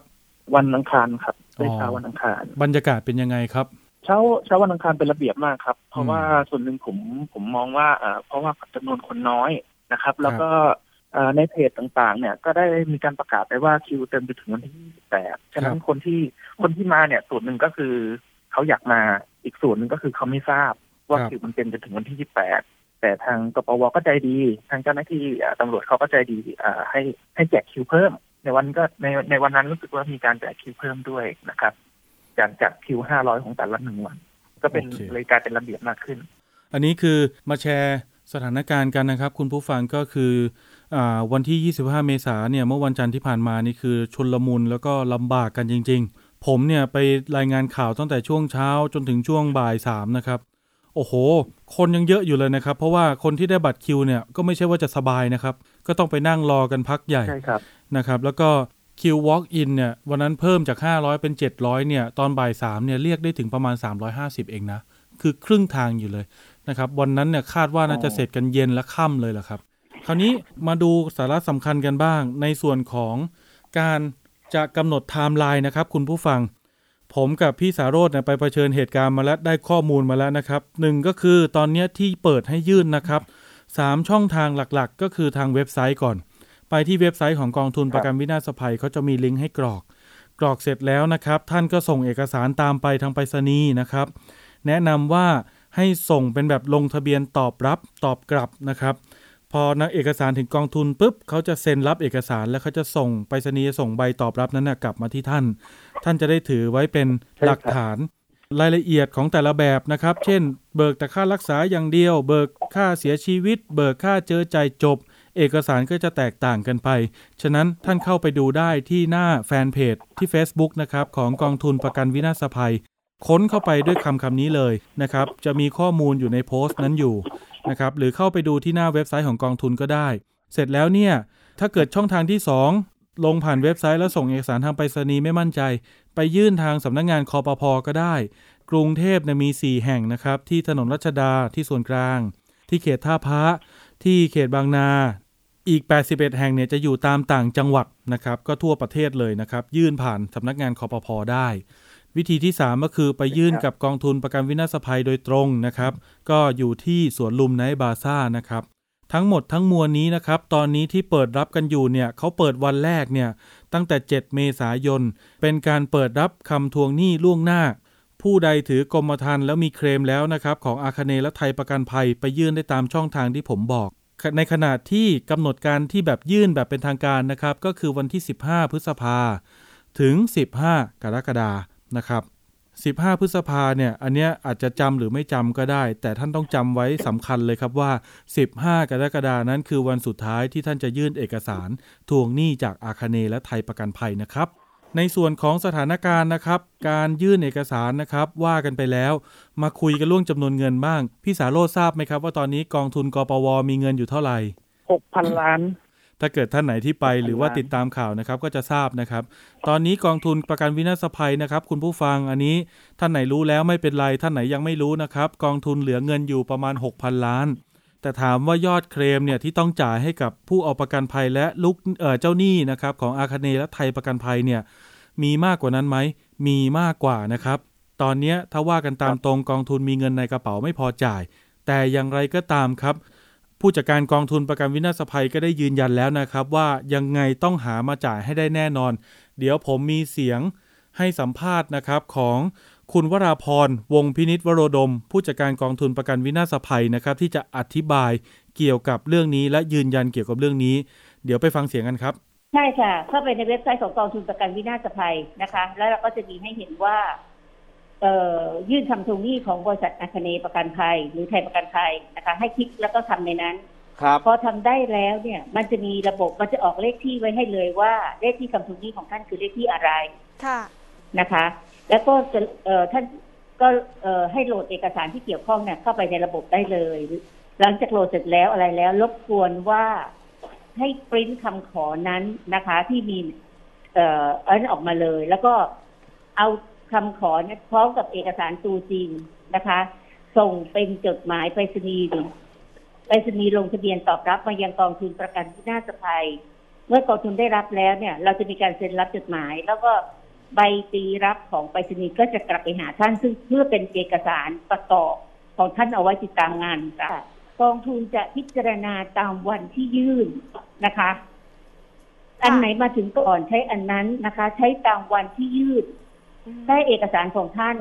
วันอังคารครับได้
อ๋อ
เช้าวันอังคาร
บรรยากาศเป็นยังไงครับ
เช้าเช้าวันอังคารเป็นระเบียบมากครับ เพ
อื
ราะ
ม
ว่าส่วนหนึ่งผมผมมองว่าเอ่อเพราะว่าจำนวนคนน้อยนะครับ แล้วก็เอ่อในเพจต่างๆ เนี่ยก็ได้มีการประกาศไปว่าคิวเต็มไปถึงวันที่ 28 ฉะนั้นคนที่คนที่มาเนี่ยส่วนหนึ่งก็คือเขาอยากมาอีกส่วนหนึ่งก็คือเขาไม่ทราบว่าคิวมันเต็มจนถึงวันที่ 28 แต่ทางกปวก็ใจดี ทางเจ้าหน้าที่อ่าตำรวจเขาก็ใจดีอ่าให้ให้แจกคิวเพิ่ม ในวันก็ในในวันนั้นรู้สึกว่ามีการแจกคิวเพิ่มด้วยนะครับ จากจากคิวห้าร้อยของแต่ละหนึ่งวัน ก็เป็น
โอเค
เลยกลายเป็นระเบียบมากขึ้น
อันนี้คือมาแชร์สถานการณ์กันนะครับ คุณผู้ฟังก็คืออาวันที่ 25 เมษาเนี่ยเมื่อวันจันทร์ที่ผ่านมานี่คือชนลมุนแล้วก็ลำบากกันจริง ๆ ผมเนี่ยไปรายงานข่าวตั้งแต่ช่วงเช้าจนถึงช่วงบ่ายสามนะครับ โอ้โห คนยังเยอะอยู่เลยนะครับ เพราะว่าคนที่ได้บัตรคิวเนี่ยก็ไม่ใช่ว่าจะสบายนะครับ ก็ต้องไปนั่งรอกันพักใหญ่
ใช่ครับ
นะครับ แล้วก็คิว walk in เนี่ยวันนั้นเพิ่มจาก 500 เป็น 700เนี่ยตอนบ่าย3เนี่ยเรียกได้ถึงประมาณ 350 เองนะ คือครึ่งทางอยู่เลยนะครับวันนั้นเนี่ยคาดว่าน่าจะ
อ๋อ
เสร็จกันเย็นและค่ำเลยล่ะครับ คราวนี้มาดูสาระสำคัญกันบ้างในส่วนของการจะกำหนดไทม์ไลน์นะครับคุณผู้ฟัง ผมกับพี่สาโรจน์เนี่ยไปเผชิญเหตุการณ์มาแล้วได้ข้อมูลมาแล้วนะครับหนึ่งก็คือตอนเนี้ยที่เปิดให้ยื่นนะครับสามช่องทางหลักๆ ก็คือทางเว็บไซต์ก่อน ไปที่เว็บไซต์ของกองทุนประกันวินาศภัยเขาจะมีลิงก์ให้กรอก กรอกเสร็จแล้วนะครับ ท่านก็ส่งเอกสารตามไปทางไปรษณีย์นะครับ แนะนำว่าให้ส่งเป็นแบบลงทะเบียนตอบรับตอบกลับนะครับ พอนักเอกสารถึงกองทุนปุ๊บเขาจะเซ็นรับเอกสารแล้วเขาจะส่งไปรษณีย์ส่งใบตอบรับนั้นนะกลับมาที่ท่าน ท่านจะได้ถือไว้เป็น
ใช่ครับ
หลักฐานรายละเอียดของแต่ละแบบนะครับ เช่น เบิกแต่ค่ารักษาอย่างเดียว เบิกค่าเสียชีวิต เบิกค่าเจอใจายจบ เอกสารก็จะแตกต่างกันไป ฉะนั้นท่านเข้าไปดูได้ที่หน้าแฟนเพจที่ Facebook นะครับของกองทุนประกันวินาศภัย ค้นเข้าไปด้วยคำคำนี้เลยนะครับ จะมีข้อมูลอยู่ในโพสต์นั้นอยู่ นะครับหรือเข้าไปดูที่หน้าเว็บไซต์ของกองทุนก็ได้ เสร็จแล้วเนี่ยถ้าเกิดช่องทางที่ 2 ลงผ่านเว็บไซต์แล้วส่งเอกสารทางไปรษณีย์ไม่มั่นใจ ไปยื่นทางสำนักงานคอปพก็ได้ กรุงเทพเนี่ยมี 4 แห่งนะครับ ที่ถนนรัชดาที่ส่วนกลาง ที่เขตท่าพระที่เขตบางนาอีก 81 แห่งเนี่ยจะอยู่ตามต่างจังหวัดนะครับ ก็ทั่วประเทศเลยนะครับ ยื่นผ่านสำนักงานคอปพได้ วิธีที่ 3 ก็คือไปยื่นกับกองทุนประกันวินาศภัยโดยตรงนะครับ ก็อยู่ที่สวนลุมไนท์บาซ่านะครับ ทั้งหมดทั้งมวลนี้นะครับ ตอนนี้ที่เปิดรับกันอยู่เนี่ยเขาเปิดวันแรกเนี่ยตั้งแต่ 7 เมษายน เป็นการเปิดรับคำทวงหนี้ล่วงหน้า ผู้ใดถือกรมธรรม์แล้วมีเคลมแล้วนะครับ ของอาคเนย์และไทยประกันภัยไปยื่นได้ตามช่องทางที่ผมบอกในขณะที่กำหนดการที่แบบยื่นแบบเป็นทางการนะครับ ก็คือวันที่ 15 พฤษภาถึง 15 กรกฎา นะครับ15 พฤษภาเนี่ยอันเนี้ยอาจจะจำหรือไม่จำก็ได้ แต่ท่านต้องจำไว้สำคัญเลยครับว่า 15 กรกฎานั้นคือวันสุดท้ายที่ท่านจะยื่นเอกสารทวงหนี้จากอาคเนและไทยประกันภัยนะครับ ในส่วนของสถานการณ์นะครับ การยื่นเอกสารนะครับว่ากันไปแล้ว มาคุยกันเรื่องจำนวนเงินบ้าง พี่สาโรทราบไหมครับว่าตอนนี้กองทุนกปวมีเงินอยู่เท่าไหร่
หกพันล้าน
ถ้าเกิดท่านไหนที่ไปหรือว่าติดตามข่าวนะครับก็จะทราบนะครับ ตอนนี้กองทุนประกันวินาศภัยนะครับ คุณผู้ฟังอันนี้ท่านไหนรู้แล้วไม่เป็นไรท่านไหนยังไม่รู้นะครับ กองทุนเหลือเงินอยู่ประมาณ 6,000 ล้าน แต่ถามว่ายอดเคลมเนี่ยที่ต้องจ่ายให้กับผู้เอาประกันภัยและลูกเเจ้าหนี้นะครับของอาคาเนและไทยประกันภัยเนี่ยมีมากกว่านั้นไหมมีมากกว่านะครับ ตอนนี้ถ้าว่ากันตามตรงกองทุนมีเงินในกระเป๋าไม่พอจ่าย แต่อย่างไรก็ตามครับ ผู้จัดการกองทุนประกันวินาศภัยก็ได้ยืนยันแล้วนะครับ ว่ายังไงต้องหามาจ่ายให้ได้แน่นอน เดี๋ยวผมมีเสียงให้สัมภาษณ์นะครับของคุณวราพรวงพินิษวโรดม ผู้จัดการกองทุนประกันวินาศภัยนะครับ ที่จะอธิบายเกี่ยวกับเรื่องนี้และยืนยันเกี่ยวกับเรื่องนี้ เดี๋ยวไปฟังเสียงกันครับ
ใช่ค่ะ เข้าไปในเว็บไซต์ของกองทุนประกันวินาศภัยนะคะ แล้วเราก็จะมีให้เห็นว่า ยื่นคำทวงหนี้ของบริษัทอาคเนประกันภัย หรือไทยประกันภัยนะคะ ให้คลิกแล้วก็ทำในนั้น
ครับ
พอทำได้แล้วเนี่ยมันจะมีระบบมันจะออกเลขที่ไว้ให้เลยว่าเลขที่คำทวงหนี้ของท่านคือเลขที่อะไร
ค่ะ
นะคะ แล้วก็จะเอ่อท่านก็เอ่อให้โหลดเอกสารที่เกี่ยวข้องเนี่ยเข้าไปในระบบได้เลย หลังจากโหลดเสร็จแล้วอะไรแล้ว รบกวนว่าให้ปริ้นคำขอนั้นนะคะ ที่มี เอ่ออันนออกมาเลย แล้วก็เอา คำขอเนี่ยพร้อมกับเอกสารตัวจริงนะคะ ส่งเป็นจดหมายไปรษณีย์ไปรษณีย์ลงทะเบียนตอบรับมายังกองทุนประกันวินาศภัย เมื่อกองทุนได้รับแล้วเนี่ย เราจะมีการเซ็นรับจดหมาย แล้วก็ใบตีรับของไปรษณีย์ก็จะกลับไปหาท่านซึ่งเพื่อเป็นเอกสารประกอบของท่านเอาไว้ติดตามงานค่ะกองทุนจะพิจารณาตามวันที่ยื่นนะคะ อันไหนมาถึงก่อนใช้อันนั้นนะคะ ใช้ตามวันที่ยื่น ได้เอกสารของท่าน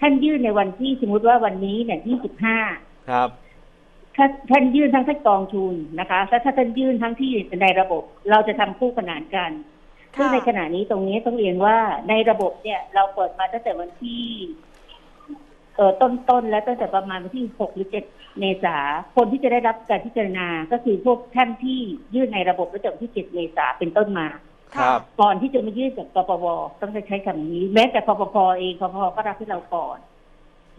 ท่านยื่นในวันที่สมมติว่าวันนี้เนี่ยที่สิบห้า
ครับ
ถ้าท่านยื่นทั้งที่กองทุนนะคะถ้าถ้าท่านยื่นทั้งที่ในระบบ เราจะทำคู่ขนานกันซึ่ง
ค่ะ
ในขณะนี้ตรงนี้ต้องเรียนว่าในระบบเนี่ย เราเปิดมาตั้งแต่วันที่เอ่อต้นๆและตั้งแต่ประมาณวันที่หกหรือเจ็ดเมษาคนที่จะได้รับการพิจารณาก็คือพวกท่านที่ยื่นในระบบตั้งแต่วันที่เจ็ดเมษาเป็นต้นมา
ครับ
ก่อนที่จะมายื่นกับกปปต้องใช้คำนี้ แม้แต่กปปเองกปปก็รับให้เราก่อน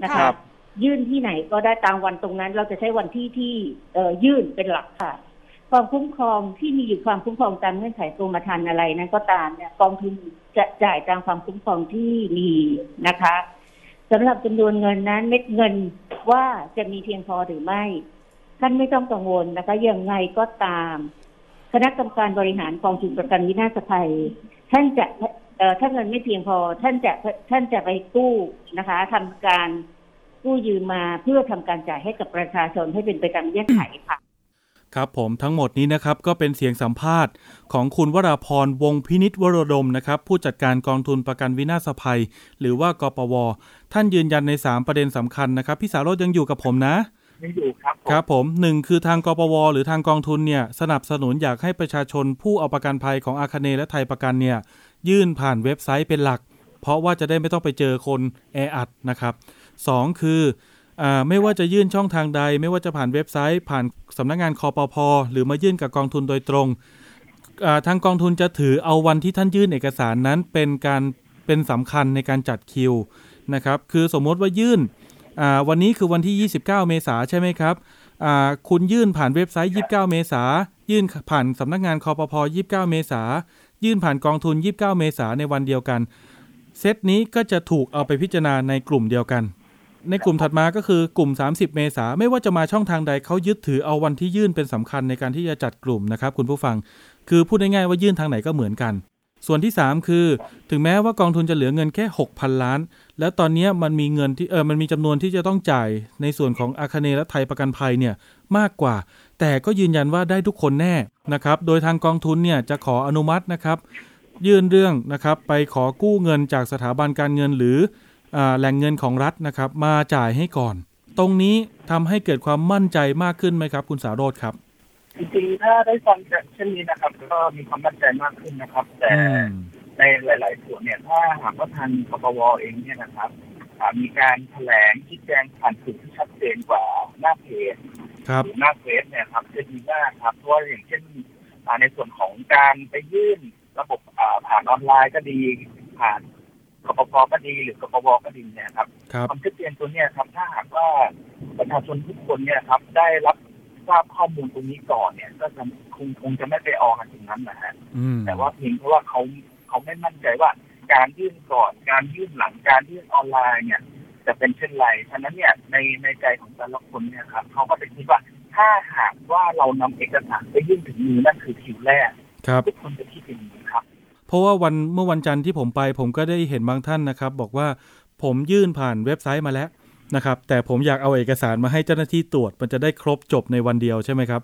นะ
ค
คะ
รับ
ยื่นที่ไหนก็ได้ตามวันตรงนั้น เราจะใช้วันที่ที่เอ่อยื่นเป็นหลักค่ะ ความคุ้มครองที่มีอยู่ความคุ้มครองตามเงื่อนไขกรมธรรม์อะไรนั้นก็ตามเนี่ยกองทุนจะจ่ายตามความคุ้มครองที่มีนะคะสำหรับจำนวนเงินนั้นเม็ดเงินว่าจะมีเพียงพอหรือไม่ ท่านไม่ต้องกังวลนะคะยังไงก็ตาม คณะกรรมการบริหารกองทุนประกันวินาศภัย ท่านจะเอ่อถ้าเงินไม่เพียงพอท่านจะท่านจะไปกู้นะคะทำการกู้ยืมมาเพื่อทำการจ่ายให้กับประชาชนให้เป็นไปตามเงื่อนไขค่ะ
ครับผมทั้งหมดนี้นะครับก็เป็นเสียงสัมภาษณ์ของคุณวราพรวงพินิษวโรดมนะครับ ผู้จัดการกองทุนประกันวินาศภัย หรือว่ากปว ท่านยืนยันใน 3 ประเด็นสำคัญนะครับ พี่สารโรจยังอยู่กับผมนะ
ยังอยู่ครับผม
ครับผมหนึ่งคือทางกปวหรือทางกองทุนเนี่ยสนับสนุนอยากให้ประชาชนผู้เอาประกันภัยของอาคเนและไทยประกันเนี่ยยื่นผ่านเว็บไซต์เป็นหลัก เพราะว่าจะได้ไม่ต้องไปเจอคนแออัดนะครับสองคืออไม่ว่าจะยื่นช่องทางใด ไม่ว่าจะผ่านเว็บไซต์ ผ่านสำนักงานคอปพอหรือมายื่นกับกองทุนโดยตรงทางกองทุนจะถือเอาวันที่ท่านยื่นเอกสารนั้นเป็นการเป็นสำคัญในการจัดคิวนะครับ คือสมมติว่ายื่น วันนี้คือวันที่ 29 เมษาใช่ไหมครับคุณยื่นผ่านเว็บไซต์ 29 เมษายื่นผ่านสำนักงานคอปพ29 เมษายื่นผ่านกองทุน 29 เมษาในวันเดียวกัน เซตนี้ก็จะถูกเอาไปพิจารณาในกลุ่มเดียวกัน ในกลุ่มถัดมาก็คือกลุ่ม 30 เมษาไม่ว่าจะมาช่องทางใดเขายึดถือเอาวันที่ยื่นเป็นสำคัญในการที่จะจัดกลุ่มนะครับคุณผู้ฟัง คือพูดง่ายๆว่ายื่นทางไหนก็เหมือนกัน ส่วนที่ 3 คือ ถึงแม้ว่ากองทุนจะเหลือเงินแค่ 6,000 ล้าน แล้วตอนนี้มันมีเงินที่เออมันมีจำนวนที่จะต้องจ่ายในส่วนของอาคเนและไทยประกันภัยเนี่ยมากกว่า แต่ก็ยืนยันว่าได้ทุกคนแน่นะครับโดยทางกองทุนเนี่ยจะขออนุมัตินะครับ ยื่นเรื่องนะครับไปขอกู้เงินจากสถาบันการเงินหรืออแหล่งเงินของรัฐนะครับมาจ่ายให้ก่อน ตรงนี้ทำให้เกิดความมั่นใจมากขึ้นไหมครับ คุณสาโรธครับ
จริงๆถ้าได้ฟังเช่นนี้นะครับ ก็มีความมั่นใจมากขึ้นนะครับ แต่
อืม
ในหลาย ๆ ส่วนเนี่ย ถ้าหากว่าทางกปวเองเนี่ยนะครับอ่ามีการแถลงชี้แจงผ่านสื่อที่ชัดเจนกว่าหน้าเพจ
ครับ
หรือหน้าเฟซเนี่ยครับจะดีมากครับเพราะว่าอย่างเช่นอ่าในส่วนของการไปยื่นระบบอ่าผ่านออนไลน์ก็ดี ผ่านกปปก็ดีหรือกปวก็ดีเนี่ยครับ
ครับ
ความชัดเจนตัวเนี้ยครับถ้าหากว่าประชาชนทุกคนเนี่ยครับได้รับ ทราบข้อมูลตรงนี้ก่อนเนี่ย ก็จะคงคงจะไม่ไปออกกันตรงนั้นนะฮะ
อืม
แต่ว่าเพียงเพราะว่าเขาเขาไม่มั่นใจว่าการยื่นก่อน การยื่นหลังการยื่นออนไลน์เนี่ย จะเป็นเช่นไรฉะนั้นเนี่ยในในใจของแต่ละคนเนี่ยครับเขาก็จะคิดว่าถ้าหากว่าเรานำเอกสารไปยื่นถึงมือนั่นคือคิวแรก
ครับ
ทุกคนจะคิดเป็นอย่างนี้ครับ
เพราะว่าวันเมื่อวันจันทร์ที่ผมไป ผมก็ได้เห็นบางท่านนะครับ บอกว่าผมยื่นผ่านเว็บไซต์มาแล้ว นะครับ แต่ผมอยากเอาเอกสารมาให้เจ้าหน้าที่ตรวจมันจะได้ครบจบในวันเดียวใช่ไหมครับ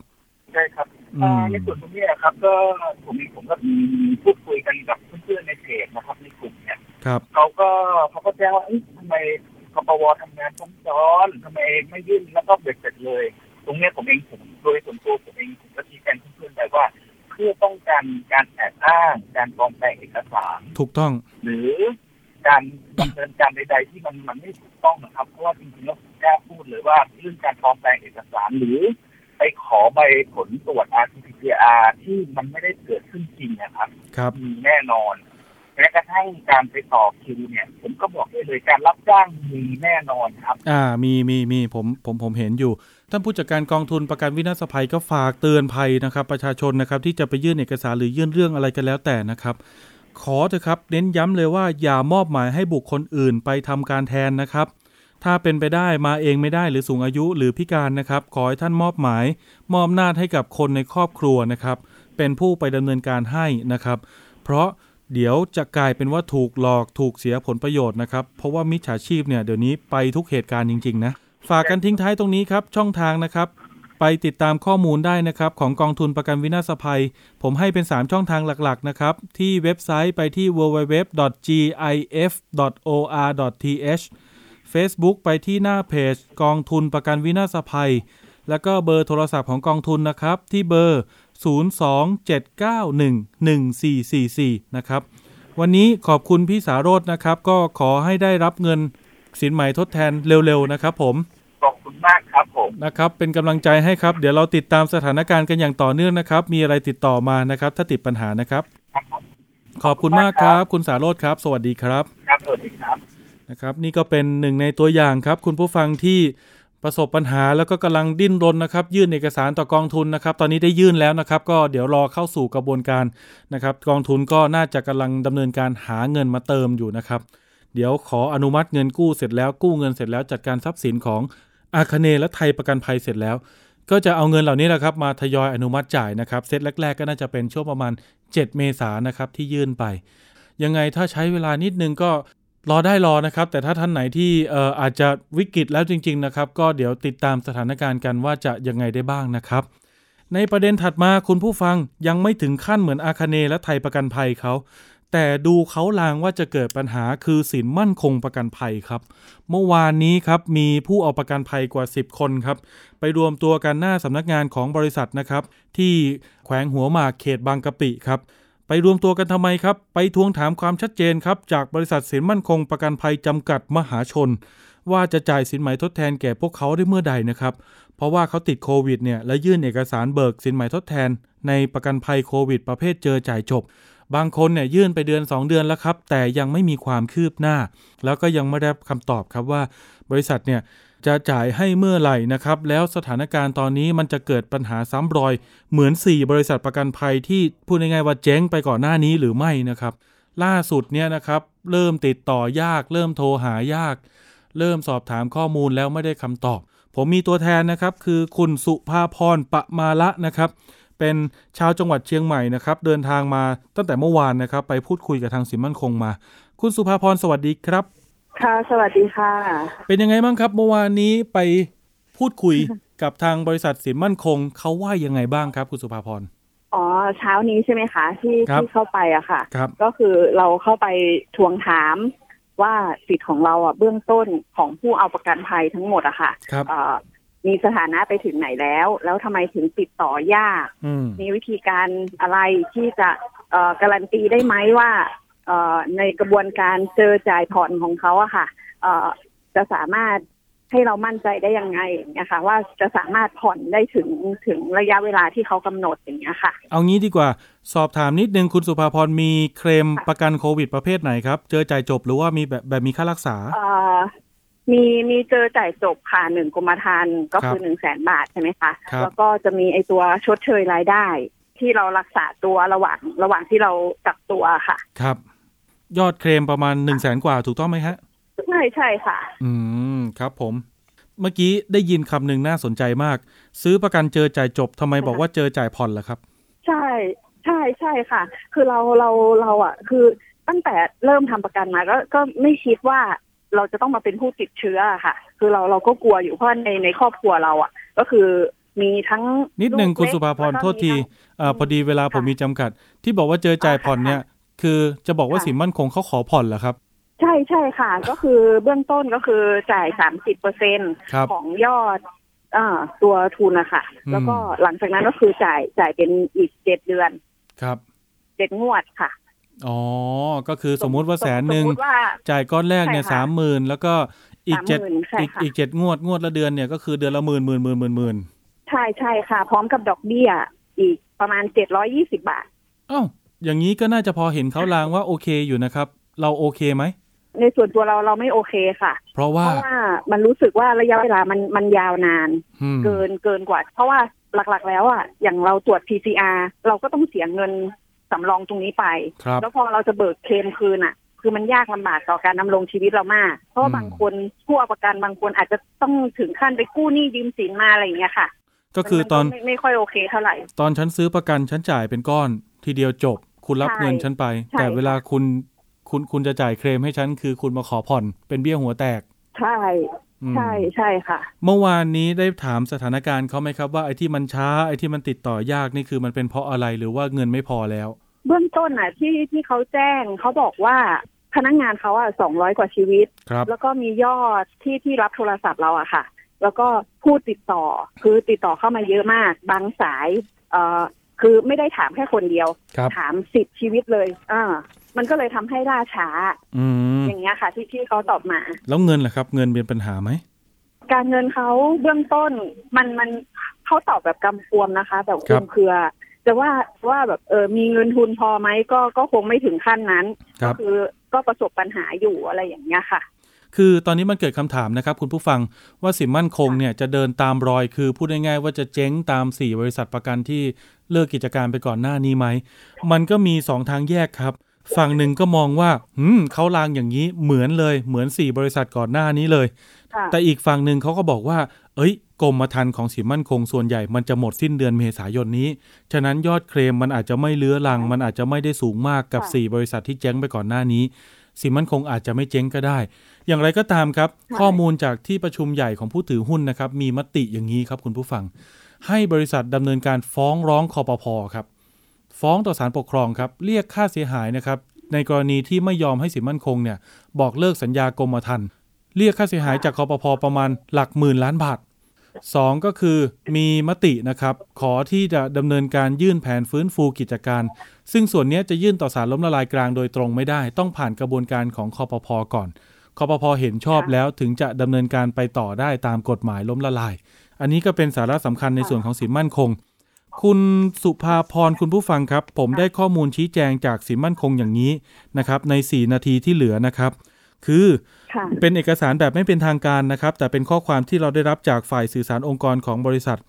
ใช่ครับ
อืม
อ่าในส่วนตรงนี้นะครับ ก็ผมเองผมก็มีพูดคุยกันกับเพื่อนๆในเพจนะครับในกลุ่มเนี่ย
ครับ
เขาก็เขาก็แจ้งว่าเอ๊ะทำไมกปวทำงานซ้ำซ้อนทำไมไม่ยื่นแล้วก็เบ็ดเสร็จเลย ตรงเนี้ยผมเองผมโดยส่วนตัวผมเองผมก็ชี้แจงเพื่อนๆไปว่าเพื่อป้องกันการแอบอ้างการปลอมแปลงเอกสาร
ถูกต้อง
หรือ การดำเนินการใด ๆ ที่มันมันไม่ถูกต้องนะครับ เพราะว่าจริงๆแล้วผมกล้าพูดเลยว่าเรื่องการปลอมแปลงเอกสารหรือ ไปขอใบผลตรวจ RT-PCR ที่มันไม่ได้เกิดขึ้นจริงนะครับ
ครับ
มีแน่นอนแม้กระทั่งการไปต่อคิวเนี่ย ผมก็บอกได้เลยการรับจ้างมีแน่นอนครับ
อ่ามีมีมีผมผมผมเห็นอยู่ ท่านผู้จัดการกองทุนประกันวินาศภัยก็ฝากเตือนภัยนะครับ ประชาชนนะครับ ที่จะไปยื่นเอกสารหรือยื่นเรื่องอะไรกันแล้วแต่นะครับ ขอเถอะครับ เน้นย้ำเลยว่าอย่ามอบหมายให้บุคคลอื่นไปทำการแทนนะครับ ถ้าเป็นไปได้มาเองไม่ได้หรือสูงอายุหรือพิการนะครับ ขอให้ท่านมอบหมาย มอบอำนาให้กับคนในครอบครัวนะครับ เป็นผู้ไปดำเนินการให้นะครับ เพราะเดี๋ยวจะกลายเป็นว่าถูกหลอกถูกเสียผลประโยชน์นะครับ เพราะว่ามิจฉาชีพเนี่ยเดี๋ยวนี้ไปทุกเหตุการณ์จริง ๆ นะ ฝากกันทิ้งท้ายตรงนี้ครับ ช่องทางนะครับ ไปติดตามข้อมูลได้นะครับของกองทุนประกันวินาศภัย ผมให้เป็น 3 ช่องทางหลักๆนะครับ ที่เว็บไซต์ไปที่ www.gif.or.th Facebook ไปที่หน้าเพจกองทุนประกันวินาศภัย แล้วก็เบอร์โทรศัพท์ของกองทุนนะครับ ที่เบอร์ 027911444 นะครับ วันนี้ขอบคุณพี่สาโรจนะครับ ก็ขอให้ได้รับเงินสินใหม่ทดแทนเร็วๆนะครับผม นะครับเป็นกำลังใจให้ครับ เดี๋ยวเราติดตามสถานการณ์กันอย่างต่อเนื่องนะครับ มีอะไรติดต่อมานะครับ ถ้าติดปัญหานะครับ
ครับผม
ขอบคุณมากครับ คุณสาโรจน์ครับ สวัสดีครับ
ครับสวัสดีครับ
นะครับ นี่ก็เป็นหนึ่งในตัวอย่างครับ คุณผู้ฟังที่ประสบปัญหาแล้วก็กำลังดิ้นรนนะครับ ยื่นเอกสารต่อกองทุนนะครับ ตอนนี้ได้ยื่นแล้วนะครับ ก็เดี๋ยวรอเข้าสู่กระบวนการนะครับ กองทุนก็น่าจะกำลังดำเนินการหาเงินมาเติมอยู่นะครับ เดี๋ยวขออนุมัติเงินกู้เสร็จแล้วกู้เงินเสร็จแล้วจัดการทรัพย์สินของ อาคเนและไทยประกันภัยเสร็จแล้ว ก็จะเอาเงินเหล่านี้แหละครับมาทยอยอนุมัติจ่ายนะครับเซตแรก ๆ ก็น่าจะเป็นช่วงประมาณ 7 เมษายนนะครับที่ยื่นไป ยังไงถ้าใช้เวลานิดนึงก็รอได้รอนะครับ แต่ถ้าท่านไหนที่อออาจจะวิกฤตแล้วจริง ๆ นะครับ ก็เดี๋ยวติดตามสถานการณ์กันว่าจะยังไงได้บ้างนะครับ ในประเด็นถัดมาคุณผู้ฟังยังไม่ถึงขั้นเหมือนอาคาเนและไทยประกันภัยเขา แต่ดูเขาลางว่าจะเกิดปัญหาคือสินมั่นคงประกันภัยครับ เมื่อวานนี้ครับมีผู้เอาประกันภัยกว่า 10 คนครับ ไปรวมตัวกันหน้าสำนักงานของบริษัทนะครับ ที่แขวงหัวหมากเขตบางกะปิครับ ไปรวมตัวกันทำไมครับ ไปทวงถามความชัดเจนครับ จากบริษัทสินมั่นคงประกันภัยจำกัดมหาชน ว่าจะจ่ายสินไหมทดแทนแก่พวกเขาได้เมื่อใดนะครับเพราะว่าเขาติดโควิดเนี่ยและยื่นเอกสารเบิกสินไหมทดแทน ในประกันภัยโควิด ประเภทเจอจ่ายจบ บางคนเนี่ยยื่นไปเดือน 2 เดือนแล้วครับ แต่ยังไม่มีความคืบหน้า แล้วก็ยังไม่ได้คำตอบครับว่า บริษัทเนี่ยจะจ่ายให้เมื่อไหร่นะครับ แล้วสถานการณ์ตอนนี้มันจะเกิดปัญหาซ้ำรอย เหมือน 4 บริษัทประกันภัยที่พูดง่ายๆว่าเจ๊งไปก่อนหน้านี้หรือไม่นะครับ ล่าสุดเนี่ยนะครับเริ่มติดต่อยาก เริ่มโทรหายาก เริ่มสอบถามข้อมูลแล้วไม่ได้คำตอบ ผมมีตัวแทนนะครับ คือคุณสุภาพรปะมาละนะครับ เป็นชาวจังหวัดเชียงใหม่นะครับ เดินทางมาตั้งแต่เมื่อวานนะครับ ไปพูดคุยกับทางสินมั่นคงมา คุณสุภาพรสวัสดีครับ
ค่ะ สวัสดีค่ะ
เป็นยังไงบ้างครับ เมื่อวานนี้ไปพูดคุยกับทางบริษัทสินมั่นคงเขาว่ายังไงบ้างครับ คุณสุภาพร
อ๋อเช้านี้ใช่ไหมคะ ที่
ครับ
ที่เข้าไปอะค่ะ
ครับ
ก็คือเราเข้าไปทวงถามว่าสิทธิ์ของเราอะเบื้องต้นของผู้เอาประกันภัยทั้งหมดอะค่ะ
ครับ
เอ่อ มีสถานะไปถึงไหนแล้ว แล้วทำไมถึงติดต่อยาก
อืม
มีวิธีการอะไรที่จะเอ่อการันตีได้ไหมว่าเอ่อในกระบวนการเจอจ่ายผ่อนของเขาอะค่ะเอ่อจะสามารถให้เรามั่นใจได้ยังไงอย่างเงี้ยค่ะว่าจะสามารถผ่อนได้ถึงถึงระยะเวลาที่เขากำหนดอย่างเงี้ยค่ะ
เอางี้ดีกว่าสอบถามนิดนึงคุณสุภาพรมีเคลมประกันโควิดประเภทไหนครับ เจอจ่ายจบหรือว่ามีแบบแบบมีค่ารักษา
เอ่อ มีมีเจอจ่ายจบค่ะหนึ่งกรมธรรม์ก็คือ
ครับ
หนึ่งแสนบาทใช่ไหมคะ
ครับ
แล้วก็จะมีไอตัวชดเชยรายได้ ที่เรารักษาตัวระหว่างระหว่างที่เรากักตัวค่ะ
ครับ ยอดเคลมประมาณ1นึ่งแสนกว่าถูกต้องไหมฮะ
ใช่ใช่ค่ะ
อืมครับผม เมื่อกี้ได้ยินคำหนึ่งน่าสนใจมาก ซื้อประกันเจอจ่ายจบทำไมบอกว่าเจอจ่ายผ่อนล่ะครับ
ใช่ใช่ใช่ค่ะ คือเราเราเราอะ คือตั้งแต่เริ่มทำประกันมาก็ก็ไม่คิดว่า เราจะต้องมาเป็นผู้ติดเชื้ออะค่ะ คือเราเราก็กลัวอยู่เพราะในในครอบครัวเราอะ ก็คือมีทั้ง
นิดหนึ่ง
ลูก
คุณ
เล็ก
สุภาพร
แล้วก็
โทษที
มีทั้ง
เอ่อพอดีเวลาผม
ค่ะ
มีจำกัด ที่บอกว่าเจอจ่ายผ่อน
ค่ะ
เนี่ย คือจะบอกว่า
ค่ะ
สินมั่นคงเขาขอผ่อนเหรอครับ
ใช่ใช่ค่ะ ก็คือเบื้องต้นก็คือจ่ายสามสิบเปอร์เซ็น
ครับ
ของยอดอ่าตัวทุนนะคะ
อืม
แล้วก็หลังจากนั้นก็คือจ่ายจ่ายเป็นอีกเจ็ดเดือน
ครับ
เจ็ดงวดค่ะ
อ๋อ ก็คือสมมุติว่าแสนหนึ่ง
สมมุติว่า
จ่ายก้อนแรกเนี่ย
ใช่
สาม
ค่ะ
หมื่นแล้วก็อีกเจ็ด
30,000ใช่
อีก
ค่ะ
อีกเจ็ดงวดงวดละเดือนเนี่ยก็คือเดือนละหมื่นหมื่นหมื่นหมื่นหมื่น
ใช่ใช่ค่ะ พร้อมกับดอกเบี้ยอีกประมาณเจ็ดร้อยี่สิบาท
อ้าวอย่างนี้ก็น่าจะพอเห็นเขาลางว่าโอเคอยู่นะครับ เราโอเคไหม
ในส่วนตัวเราเราไม่โอเคค่ะ
เพราะ
เพ
ว่า
ราะว่ามันรู้สึกว่าระยะเวลามันมันยาวนาน
อืม
เกินเกินกว่า เพราะว่าหลักๆ แล้วอะอย่างเราตรวจ PCR เราก็ต้องเสียเงิน สำรองตรงนี้ไป
ครับ
แล้วพอเราจะเบิกเคลมคืนอะ คือมันยากลำบากต่อการดำรงชีวิตเรามาก เพราะว่า
อืม
บางคนผู้เอาประกันบางคนอาจจะต้องถึงขั้นไปกู้หนี้ยืมสินมาอะไรอย่างเงี้ยค่ะ
ก็คือตอน
มัไม่ไม่ค่อยโอเคเท่าไหร่
ตอนฉันซื้อประกันฉันจ่ายเป็นก้อนทีเดียวจบ คุณรับ
ใช่
เงินฉันไป
ใช่
แต่เวลา
ค่ะ
คุณคุณคุณจะจ่ายเคลมให้ฉันคือคุณมาขอผ่อนเป็นเบี้ยหัวแตก
ใช่
อืม
ใช่ใช่ค่ะ
เมื่อวานนี้ได้ถามสถานการณ์เขาไหมครับว่าไอ้ที่มันช้าไอ้ที่มันติดต่อยากนี่คือมันเป็นเพราะอะไรหรือว่าเงินไม่พอแล้ว
เบื้องต้นอะที่ที่เขาแจ้งเขาบอกว่าพนักงานเขาอะสองร้อยกว่าชีวิต
ครับ
แล้วก็มียอดที่ที่รับโทรศัพท์เราอะค่ะ แล้วก็ผู้ติดต่อคือติดต่อเข้ามาเยอะมาก บางสายเอ่อคือไม่ได้ถามแค่คนเดียว
ครับ
ถามสิบชีวิตเลยอ่า มันก็เลยทำให้ล่าช้า
อืม
อย่างเงี้ยค่ะ ที่ที่เขาตอบมา
แล้วเงินล่ะครับ เงินเป็นปัญหาไหม
การเงินเขาเบื้องต้นมันมันเขาตอบแบบกำกวมนะคะ แบบ
ครั
คุ
บ
มเครือจะว่าว่าแบบเออมีเงินทุนพอไหมก็ก็คงไม่ถึงขั้นนั้น
ครั
ก็
บ
คือก็ประสบปัญหาอยู่อะไรอย่างเงี้ยค่ะ
คือตอนนี้มันเกิดคำถามนะครับ คุณผู้ฟังว่าสินมั่นคงเนี่ยจะเดินตามรอยคือพูดง่ายๆว่าจะเจ๊งตาม 4 บริษัทประกันที่เลิกกิจการไปก่อนหน้านี้ไหม มันก็มี 2 ทางแยกครับ ฝั่งหนึ่งก็มองว่าหืมเขาลางอย่างนี้เหมือนเลย เหมือน4บริษัทก่อนหน้านี้เลย
ค่ะ
แต่อีกฝั่งหนึ่งเขาก็บอกว่า เอ้ยกรมธรรม์ของสินมั่นคงส่วนใหญ่มันจะหมดสิ้นเดือนเมษายนนี้ ฉะนั้นยอดเคลมมันอาจจะไม่เลื้อรัง มันอาจจะไม่ได้สูงมากกับ
ค่ะ
4บริษัทที่เจ๊งไปก่อนหน้านี้ สินมั่นคงอาจจะไม่เจ๊งก็ได้ อย่างไรก็ตามครับ
ใช่
ข้อมูลจากที่ประชุมใหญ่ของผู้ถือหุ้นนะครับ มีมติอย่างนี้ครับคุณผู้ฟัง ให้บริษัทดำเนินการฟ้องร้องคอปพครับ ฟ้องต่อศาลปกครองครับเรียกค่าเสียหายนะครับในกรณีที่ไม่ยอมให้สินมั่นคงเนี่ยบอกเลิกสัญญากรมธรรม์เรียกค่าเสียหายจากคอปพประมาณหลักหมื่นล้านบาทสองก็คือมีมตินะครับ ขอที่จะดำเนินการยื่นแผนฟื้นฟูกิจการ ซึ่งส่วนนี้จะยื่นต่อศาลล้มละลายกลางโดยตรงไม่ได้ ต้องผ่านกระบวนการของคอปพก่อนคอปพเห็นชอบแล้วถึงจะดำเนินการไปต่อได้ตามกฎหมายล้มละลาย อันนี้ก็เป็นสาระสำคัญในส่วนของสินมั่นคง คุณสุภาพรคุณผู้ฟังครับ ผมได้ข้อมูลชี้แจงจากสินมั่นคงอย่างนี้นะครับใน 4 นาทีที่เหลือนะครับ คือ
ค่ะ
เป็นเอกสารแบบไม่เป็นทางการนะครับ แต่เป็นข้อความที่เราได้รับจากฝ่ายสื่อสารองค์กรของบริษัท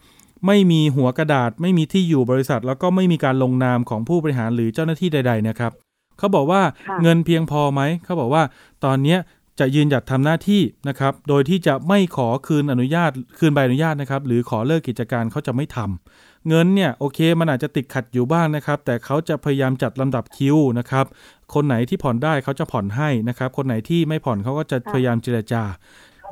ไม่มีหัวกระดาษ ไม่มีที่อยู่บริษัท แล้วก็ไม่มีการลงนามของผู้บริหารหรือเจ้าหน้าที่ใด ๆ นะครับเขาบอกว่า
ค่ะ
เงินเพียงพอไหมเขาบอกว่าตอนเนี้ยจะยืนหยัดทำหน้าที่นะครับ โดยที่จะไม่ขอคืนอนุญาต คืนใบอนุญาตนะครับ หรือขอเลิกกิจการเขาจะไม่ทำ เงินเนี่ยโอเคมันอาจจะติดขัดอยู่บ้างนะครับ แต่เขาจะพยายามจัดลำดับคิวนะครับคนไหนที่ผ่อนได้เขาจะผ่อนให้นะครับ คนไหนที่ไม่ผ่อนเขาก็จะพยายามเจรจา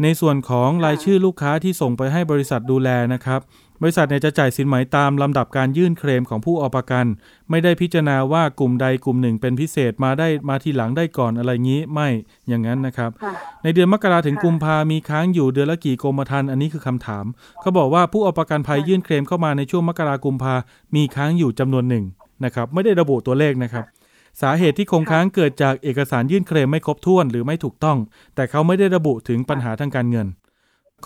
ในส่วนของรายชื่อลูกค้าที่ส่งไปให้บริษัทดูแลนะครับ บริษัทเนี่ยจะจ่ายสินไหมตามลำดับการยื่นเคลมของผู้เอาประกัน ไม่ได้พิจารณาว่ากลุ่มใดกลุ่มหนึ่งเป็นพิเศษมาได้มาทีหลังได้ก่อนอะไรงี้ไม่อย่างนั้นนะครับ
ค่ะ
ในเดือนมกราถึง
ค่ะ
กุมภามีค้างอยู่เดือนละกี่กรมธรรม์อันนี้คือคำถามเขาบอกว่าผู้เอาประกันภัย
ค่ะ
ยื่นเคลมเข้ามาในช่วงมกรากุมภามีค้างอยู่จำนวนหนึ่งนะครับ ไม่ได้ระบุตัวเลขนะครับสาเหตุที่คงค้างเกิดจากเอกสารยื่นเคลมไม่ครบถ้วนหรือไม่ถูกต้อง แต่เขาไม่ได้ระบุถึงปัญหาทางการเงิน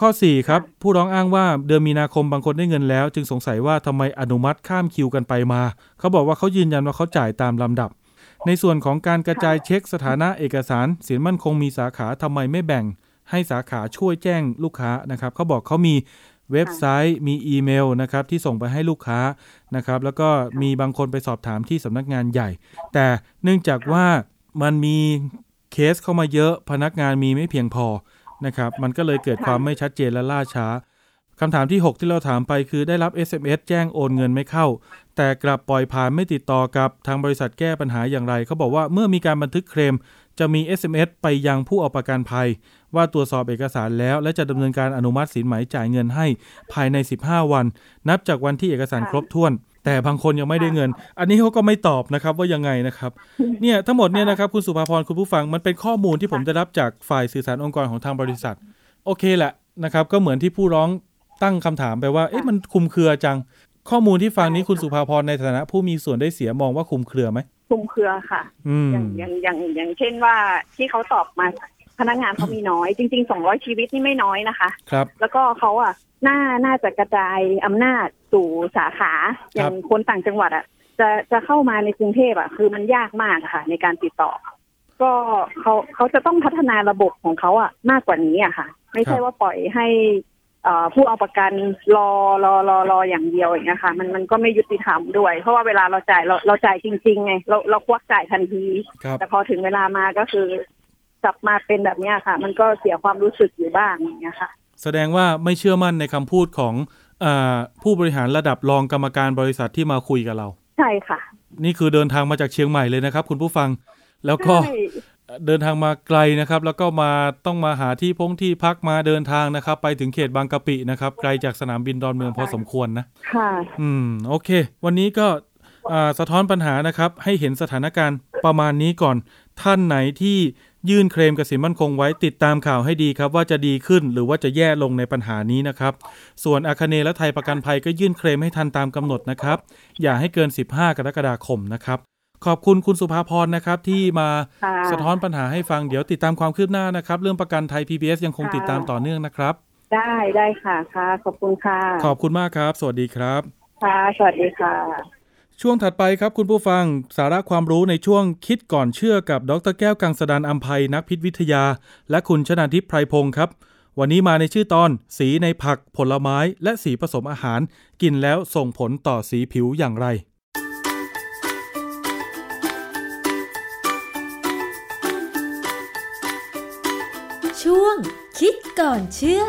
ข้อ 4 ครับ ผู้ร้องอ้างว่าเดือนมีนาคมบางคนได้เงินแล้ว จึงสงสัยว่าทำไมอนุมัติข้ามคิวกันไปมา เขาบอกว่าเขายืนยันว่าเขาจ่ายตามลำดับ ในส่วนของการกระจายเช็คสถานะเอกสารสินมั่นคงมีสาขาทำไมไม่แบ่ง ให้สาขาช่วยแจ้งลูกค้านะครับเขาบอกเขามีเว็บไซต์มีอีเมลนะครับที่ส่งไปให้ลูกค้านะครับแล้วก็มีบางคนไปสอบถามที่สำนักงานใหญ่ แต่เนื่องจากว่ามันมีเคสเข้ามาเยอะพนักงานมีไม่เพียงพอ นะครับ มันก็เลยเกิดความไม่ชัดเจนและล่าช้าคำถามที่ 6 ที่เราถามไปคือได้รับ SMS แจ้งโอนเงินไม่เข้า แต่กลับปล่อยผ่านไม่ติดต่อกับทางบริษัทแก้ปัญหาอย่างไร เขาบอกว่าเมื่อมีการบันทึกเคลมจะมี SMS ไปยังผู้เอาประกันภัย ว่าตรวจสอบเอกสารแล้ว และจะดำเนินการอนุมัติสินไหมจ่ายเงินให้ภายใน 15 วัน นับจากวันที่เอกสารครบถ้วน แต่บางคนยังไม่ได้เงิน อันนี้เขาก็ไม่ตอบนะครับว่ายังไงนะครับ เนี่ยทั้งหมดเนี่ยนะครับคุณสุภาพรคุณผู้ฟังมันเป็นข้อมูลที่ผมได้รับจากฝ่ายสื่อสารองค์กรของทางบริษัท โอเคแหละนะครับก็เหมือนที่ผู้ร้องตั้งคำถามไปว่าเอ๊ะมันคุมเครือจัง ข้อมูลที่ฟังนี้คุณสุภาพรในฐานะผู้มีส่วนได้เสียมองว่าคุมเครือไหม
คุมเครือค่ะ
อืม
อย่างอย่างอย่างอย่างเช่นว่าที่เขาตอบมา พนักงานเขามีน้อย จริงๆสองร้อยชีวิตนี่ไม่น้อยนะคะ
ครับ
แล้วก็เขาอะน่าน่าจะกระจายอำนาจสู่สาขาอย่างคนต่างจังหวัดอะ จะจะเข้ามาในกรุงเทพอะ คือมันยากมากอะค่ะ ในการติดต่อ ก็เขาเขาจะต้องพัฒนาระบบของเขาอะมากกว่านี้อะค่ะ ไม่ใช่ว่าปล่อยให้เอ่อผู้เอาประกันรอรอรอรออย่างเดียวอย่างเงี้ยค่ะ มันมันก็ไม่ยุติธรรมด้วย เพราะว่าเวลาเราจ่ายเราเราจ่ายจริงๆไงเราเราควักจ่ายทันที
ครับ
แต่พอถึงเวลามาก็คือ กลับมาเป็นแบบเนี้ยค่ะ มันก็เสียความรู้สึกอยู่บ้างอย่างเงี้ยค่ะ
แสดงว่าไม่เชื่อมั่นในคำพูดของอาผู้บริหารระดับรองกรรมการบริษัทที่มาคุยกับเรา
ใช่ค่ะ
นี่คือเดินทางมาจากเชียงใหม่เลยนะครับ คุณผู้ฟังแล้วก็
ใช่
เดินทางมาไกลนะครับ แล้วก็มาต้องมาหาที่พงที่พักมาเดินทางนะครับ ไปถึงเขตบางกะปินะครับ ไกลจากสนามบินดอนเมืองพอสมควรนะ
ค่ะ
อืมโอเค วันนี้ก็อ่าสะท้อนปัญหานะครับ ให้เห็นสถานการณ์ประมาณนี้ก่อน ท่านไหนที่ ยื่นเคลมกับสินมั่นคงไว้ติดตามข่าวให้ดีครับ ว่าจะดีขึ้นหรือว่าจะแย่ลงในปัญหานี้นะครับ ส่วนอาคเนย์และไทยประกันภัยก็ยื่นเคลมให้ทันตามกำหนดนะครับ อย่าให้เกิน 15 กรกฎาคมนะครับ ขอบคุณคุณสุภาพรนะครับ ที่มา
ค่ะ
สะท้อนปัญหาให้ฟังเดี๋ยวติดตามความคืบหน้านะครับ เรื่องประกันไทย PBS ยังคงติดตามต่อเนื่องนะครับ
ได้ได้ค่ะค่ะ ขอบคุณค่ะ
ขอบคุณมากครับ สวัสดีครับ
ค่ะสวัสดีค่ะ
ช่วงถัดไปครับคุณผู้ฟังสาระความรู้ในช่วงคิดก่อนเชื่อกับดรแก้วกังสดานอัมภัยนักพิษวิทยา และคุณชนาทิพย์ไพรพงศ์ครับ วันนี้มาในชื่อตอน สีในผักผลไม้ และสีผสมอาหาร กินแล้วส่งผลต่อสีผิวอย่างไร
ช่วงคิดก่อนเชื่อ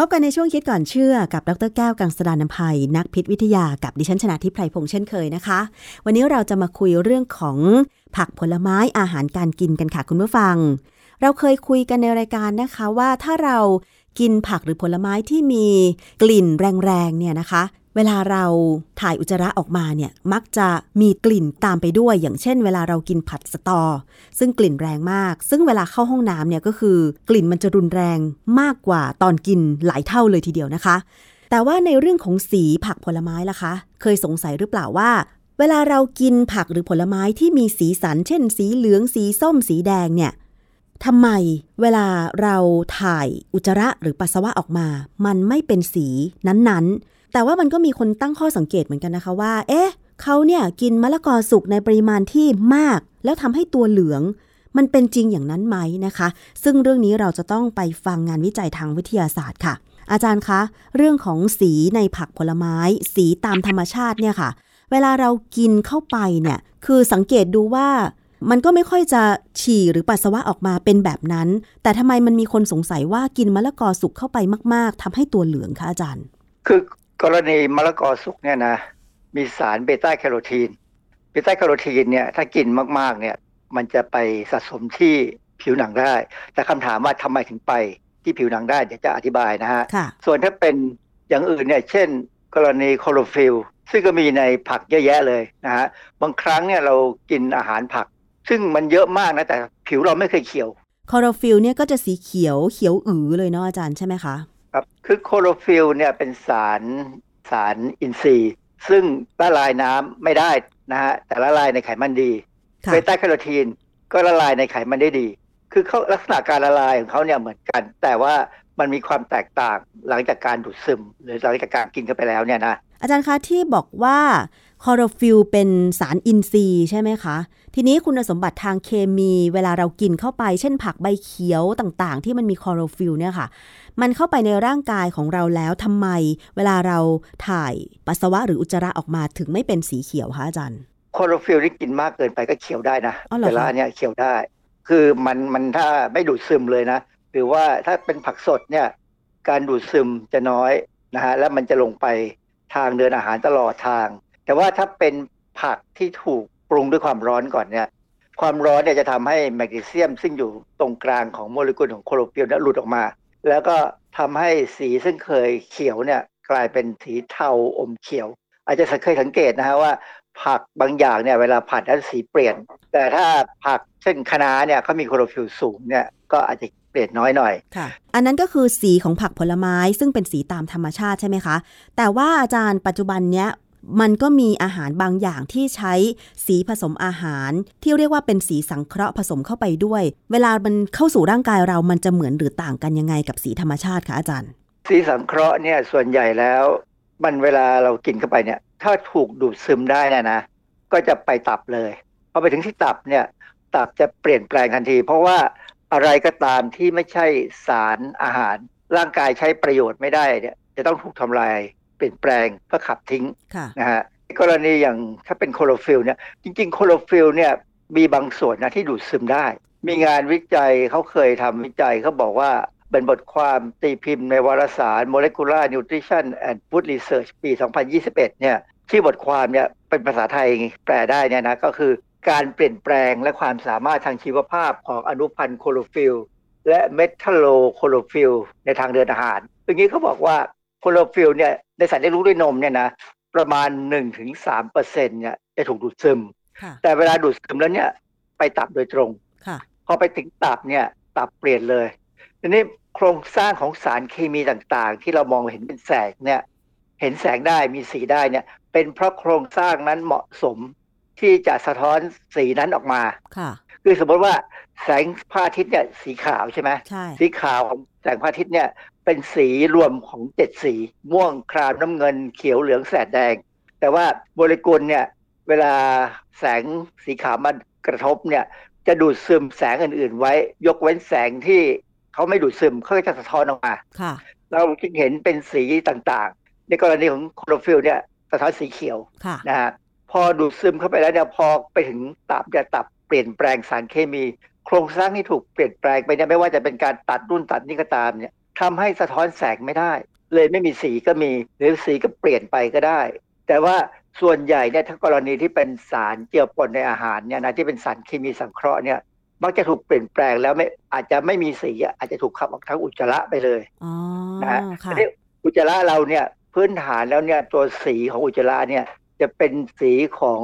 พบกันในช่วงคิดก่อนเชื่อกับดรแก้วกังสดานนภัย นักพิษวิทยากับดิฉันชนะทิพไพรพงษ์เช่นเคยนะคะ วันนี้เราจะมาคุยเรื่องของผักผลไม้อาหารการกินกันค่ะคุณผู้ฟัง เราเคยคุยกันในรายการนะคะว่าถ้าเรากินผักหรือผลไม้ที่มีกลิ่นแรงๆเนี่ยนะคะ เวลาเราถ่ายอุจจาระออกมาเนี่ยมักจะมีกลิ่นตามไปด้วย อย่างเช่น เวลาเรากินผัดสตอ ซึ่งกลิ่นแรงมาก ซึ่งเวลาเข้าห้องน้ำเนี่ยก็คือกลิ่นมันจะรุนแรงมากกว่าตอนกินหลายเท่าเลยทีเดียวนะคะ แต่ว่าในเรื่องของสีผักผลไม้ล่ะคะ เคยสงสัยหรือเปล่าว่าเวลาเรากินผักหรือผลไม้ที่มีสีสัน เช่น สีเหลือง สีส้ม สีแดงเนี่ยทำไมเวลาเราถ่ายอุจจาระหรือปัสสาวะออกมา มันไม่เป็นสีนั้นๆ แต่ว่ามันก็มีคนตั้งข้อสังเกตเหมือนกันนะคะว่า เอ๊ะเขาเนี่ยกินมะละกอสุกในปริมาณที่มาก แล้วทำให้ตัวเหลืองมันเป็นจริงอย่างนั้นไหมนะคะ ซึ่งเรื่องนี้เราจะต้องไปฟังงานวิจัยทางวิทยาศาสตร์ค่ะ อาจารย์คะ เรื่องของสีในผักผลไม้ สีตามธรรมชาติเนี่ยค่ะ เวลาเรากินเข้าไปเนี่ย คือสังเกตดูว่ามันก็ไม่ค่อยจะฉี่หรือปัสสาวะออกมาเป็นแบบนั้น แต่ทำไมมันมีคนสงสัยว่ากินมะละกอสุกเข้าไปมาก ๆทำให้ตัวเหลืองคะอาจารย์
คือ กรณีมะละกอสุกเนี่ยนะมีสารเบต้าแคโรทีน เบต้าแคโรทีนเนี่ยถ้ากินมากๆเนี่ยมันจะไปสะสมที่ผิวหนังได้ แต่คำถามว่าทำไมถึงไปที่ผิวหนังได้เดี๋ยวจะอธิบายนะฮะ
ค่ะ
ส่วนถ้าเป็นอย่างอื่นเนี่ยเช่น กรณีคลอโรฟิลล์ซึ่งก็มีในผักเยอะแยะเลยนะฮะ บางครั้งเนี่ยเรากินอาหารผัก ซึ่งมันเยอะมากนะ แต่ผิวเราไม่เคยเขียว
คลอโรฟิลล์เนี่ยก็จะสีเขียวเขียวอือเลยเนาะอาจารย์ใช่ไหมคะ
ครับคือคลอโรฟิลล์เนี่ยเป็นสารสารอินทรีย์ ซึ่งละลายน้ำไม่ได้นะฮะแต่ละลายในไขมันดี
ค่ะ
เบต้าแคโรทีนก็ละลายในไขมันได้ดี คือเขาลักษณะการละลายของเขาเนี่ยเหมือนกัน แต่ว่ามันมีความแตกต่างหลังจากการดูดซึม หรือหลังจากการกินเข้าไปแล้วเนี่ยนะ
อาจารย์คะที่บอกว่าคลอโรฟิลล์เป็นสารอินทรีย์ใช่ไหมคะ ทีนี้คุณสมบัติทางเคมีเวลาเรากินเข้าไป เช่นผักใบเขียวต่างๆ ที่มันมีคลอโรฟิลล์เนี่ยค่ะ มันเข้าไปในร่างกายของเราแล้วทำไม เวลาเราถ่ายปัสสาวะหรืออุจจาระออกมาถึงไม่เป็นสีเขียวคะอาจารย์
คลอโรฟิลนี่กินมากเกินไปก็เขียวได้นะ
อ๋อเหรอ
แต่ละ
คะ
อันเนี่ยเขียวได้ คือมันมันถ้าไม่ดูดซึมเลยนะ หรือว่าถ้าเป็นผักสดเนี่ยการดูดซึมจะน้อยนะฮะแล้วมันจะลงไปทางเดินอาหารตลอดทาง แต่ว่าถ้าเป็นผักที่ถูกปรุงด้วยความร้อนก่อนเนี่ยความร้อนเนี่ยจะทำให้แมกนีเซียมซึ่งอยู่ตรงกลางของโมเลกุลของคลอโรฟิลเนี่ยหลุดออกมา แล้วก็ทำให้สีซึ่งเคยเขียวเนี่ยกลายเป็นสีเทาอมเขียว อาจจะเคยสังเกตนะฮะว่า ผักบางอย่างเนี่ยเวลาผัดแล้วสีเปลี่ยน แต่ถ้าผักเช่นคะน้าเนี่ยเขามีคลอโรฟิลสูงเนี่ยก็อาจจะเปลี่ยนน้อยหน่อย
ค่ะ อันนั้นก็คือสีของผักผลไม้ซึ่งเป็นสีตามธรรมชาติใช่ไหมคะ แต่ว่าอาจารย์ปัจจุบันเนี้ย มันก็มีอาหารบางอย่างที่ใช้สีผสมอาหาร ที่เรียกว่าเป็นสีสังเคราะห์ผสมเข้าไปด้วย เวลามันเข้าสู่ร่างกายเรามันจะเหมือนหรือต่างกันยังไงกับสีธรรมชาติคะอาจารย์
สีสังเคราะห์เนี่ยส่วนใหญ่แล้ว มันเวลาเรากินเข้าไปเนี่ยถ้าถูกดูดซึมได้นะนะ ก็จะไปตับเลยพอไปถึงที่ตับเนี่ยตับจะเปลี่ยนแปลงทันที เพราะว่าอะไรก็ตามที่ไม่ใช่สารอาหาร ร่างกายใช้ประโยชน์ไม่ได้เนี่ยจะต้องถูกทำลาย เปลี่ยนแปลงเพื่อขับทิ้ง
ค่ะ
นะฮะกรณีอย่างถ้าเป็นคลอโรฟิลเนี่ยจริง ๆ คลอโรฟิลเนี่ยมีบางส่วนนะที่ดูดซึมได้ มีงานวิจัยเขาเคยทำวิจัยเขาบอกว่าเป็นบทความตีพิมพ์ในวารสาร Molecular Nutrition and Food Research ปี 2021 เนี่ยที่บทความเนี่ยเป็นภาษาไทยแปลได้เนี่ยนะก็คือการเปลี่ยนแปลงและความสามารถทางชีวภาพของอนุพันธ์คลอโรฟิลและ metalloคลอโรฟิลในทางเดินอาหารอย่างนี้เขาบอกว่าคลอโรฟิลเนี่ย ในสัตว์เลี้ยงลูกด้วยนมเนี่ยนะประมาณ1-3%เนี่ยจะถูกดูดซึม
ค่ะ
แต่เวลาดูดซึมแล้วเนี่ยไปตับโดยตรง
ค่ะ
พอไปถึงตับเนี่ยตับเปลี่ยนเลยทีนี้โครงสร้างของสารเคมีต่างๆ ที่เรามองเห็นเป็นแสงเนี่ย เห็นแสงได้มีสีได้เนี่ย เป็นเพราะโครงสร้างนั้นเหมาะสมที่จะสะท้อนสีนั้นออกมา
ค่ะ
คือสมมติว่าแสงพระอาทิตย์เนี่ยสีขาวใช่ไหม
ใช่
สีขาวของแสงพระอาทิตย์เนี่ย เป็นสีรวมของเจ็ดสี ม่วงครามน้ำเงินเขียวเหลืองแสดแดง แต่ว่าโมเลกุลเนี่ยเวลาแสงสีขาวมากระทบเนี่ยจะดูดซึมแสงอื่นๆไว้ ยกเว้นแสงที่เขาไม่ดูดซึมเขาก็จะสะท้อนออกมา
ค่ะ
เราจึงเห็นเป็นสีต่างๆ ในกรณีของโคลอโรฟิลเนี่ยสะท้อนสีเขียว
ค่ะ
นะฮะพอดูดซึมเข้าไปแล้วเนี่ยพอไปถึงตับจะตับเปลี่ยนแปลงสารเคมี โครงสร้างที่ถูกเปลี่ยนแปลงไปเนี่ยไม่ว่าจะเป็นการตัดรุ่นตัดนี่ก็ตามเนี่ย ทำให้สะท้อนแสงไม่ได้ เลยไม่มีสีก็มี หรือสีก็เปลี่ยนไปก็ได้ แต่ว่าส่วนใหญ่เนี่ยถ้ากรณีที่เป็นสารเจือปนในอาหารเนี่ยนะที่เป็นสารเคมีสังเคราะห์เนี่ยมักจะถูกเปลี่ยนแปลงแล้วไม่อาจจะไม่มีสีอะอาจจะถูกขับออกทางอุจจาระไปเลย
อ๋อ
นะฮะ
ค่ะ
ทีนี้อุจจาระเราเนี่ยพื้นฐานแล้วเนี่ยตัวสีของอุจจาระเนี่ยจะเป็นสีของ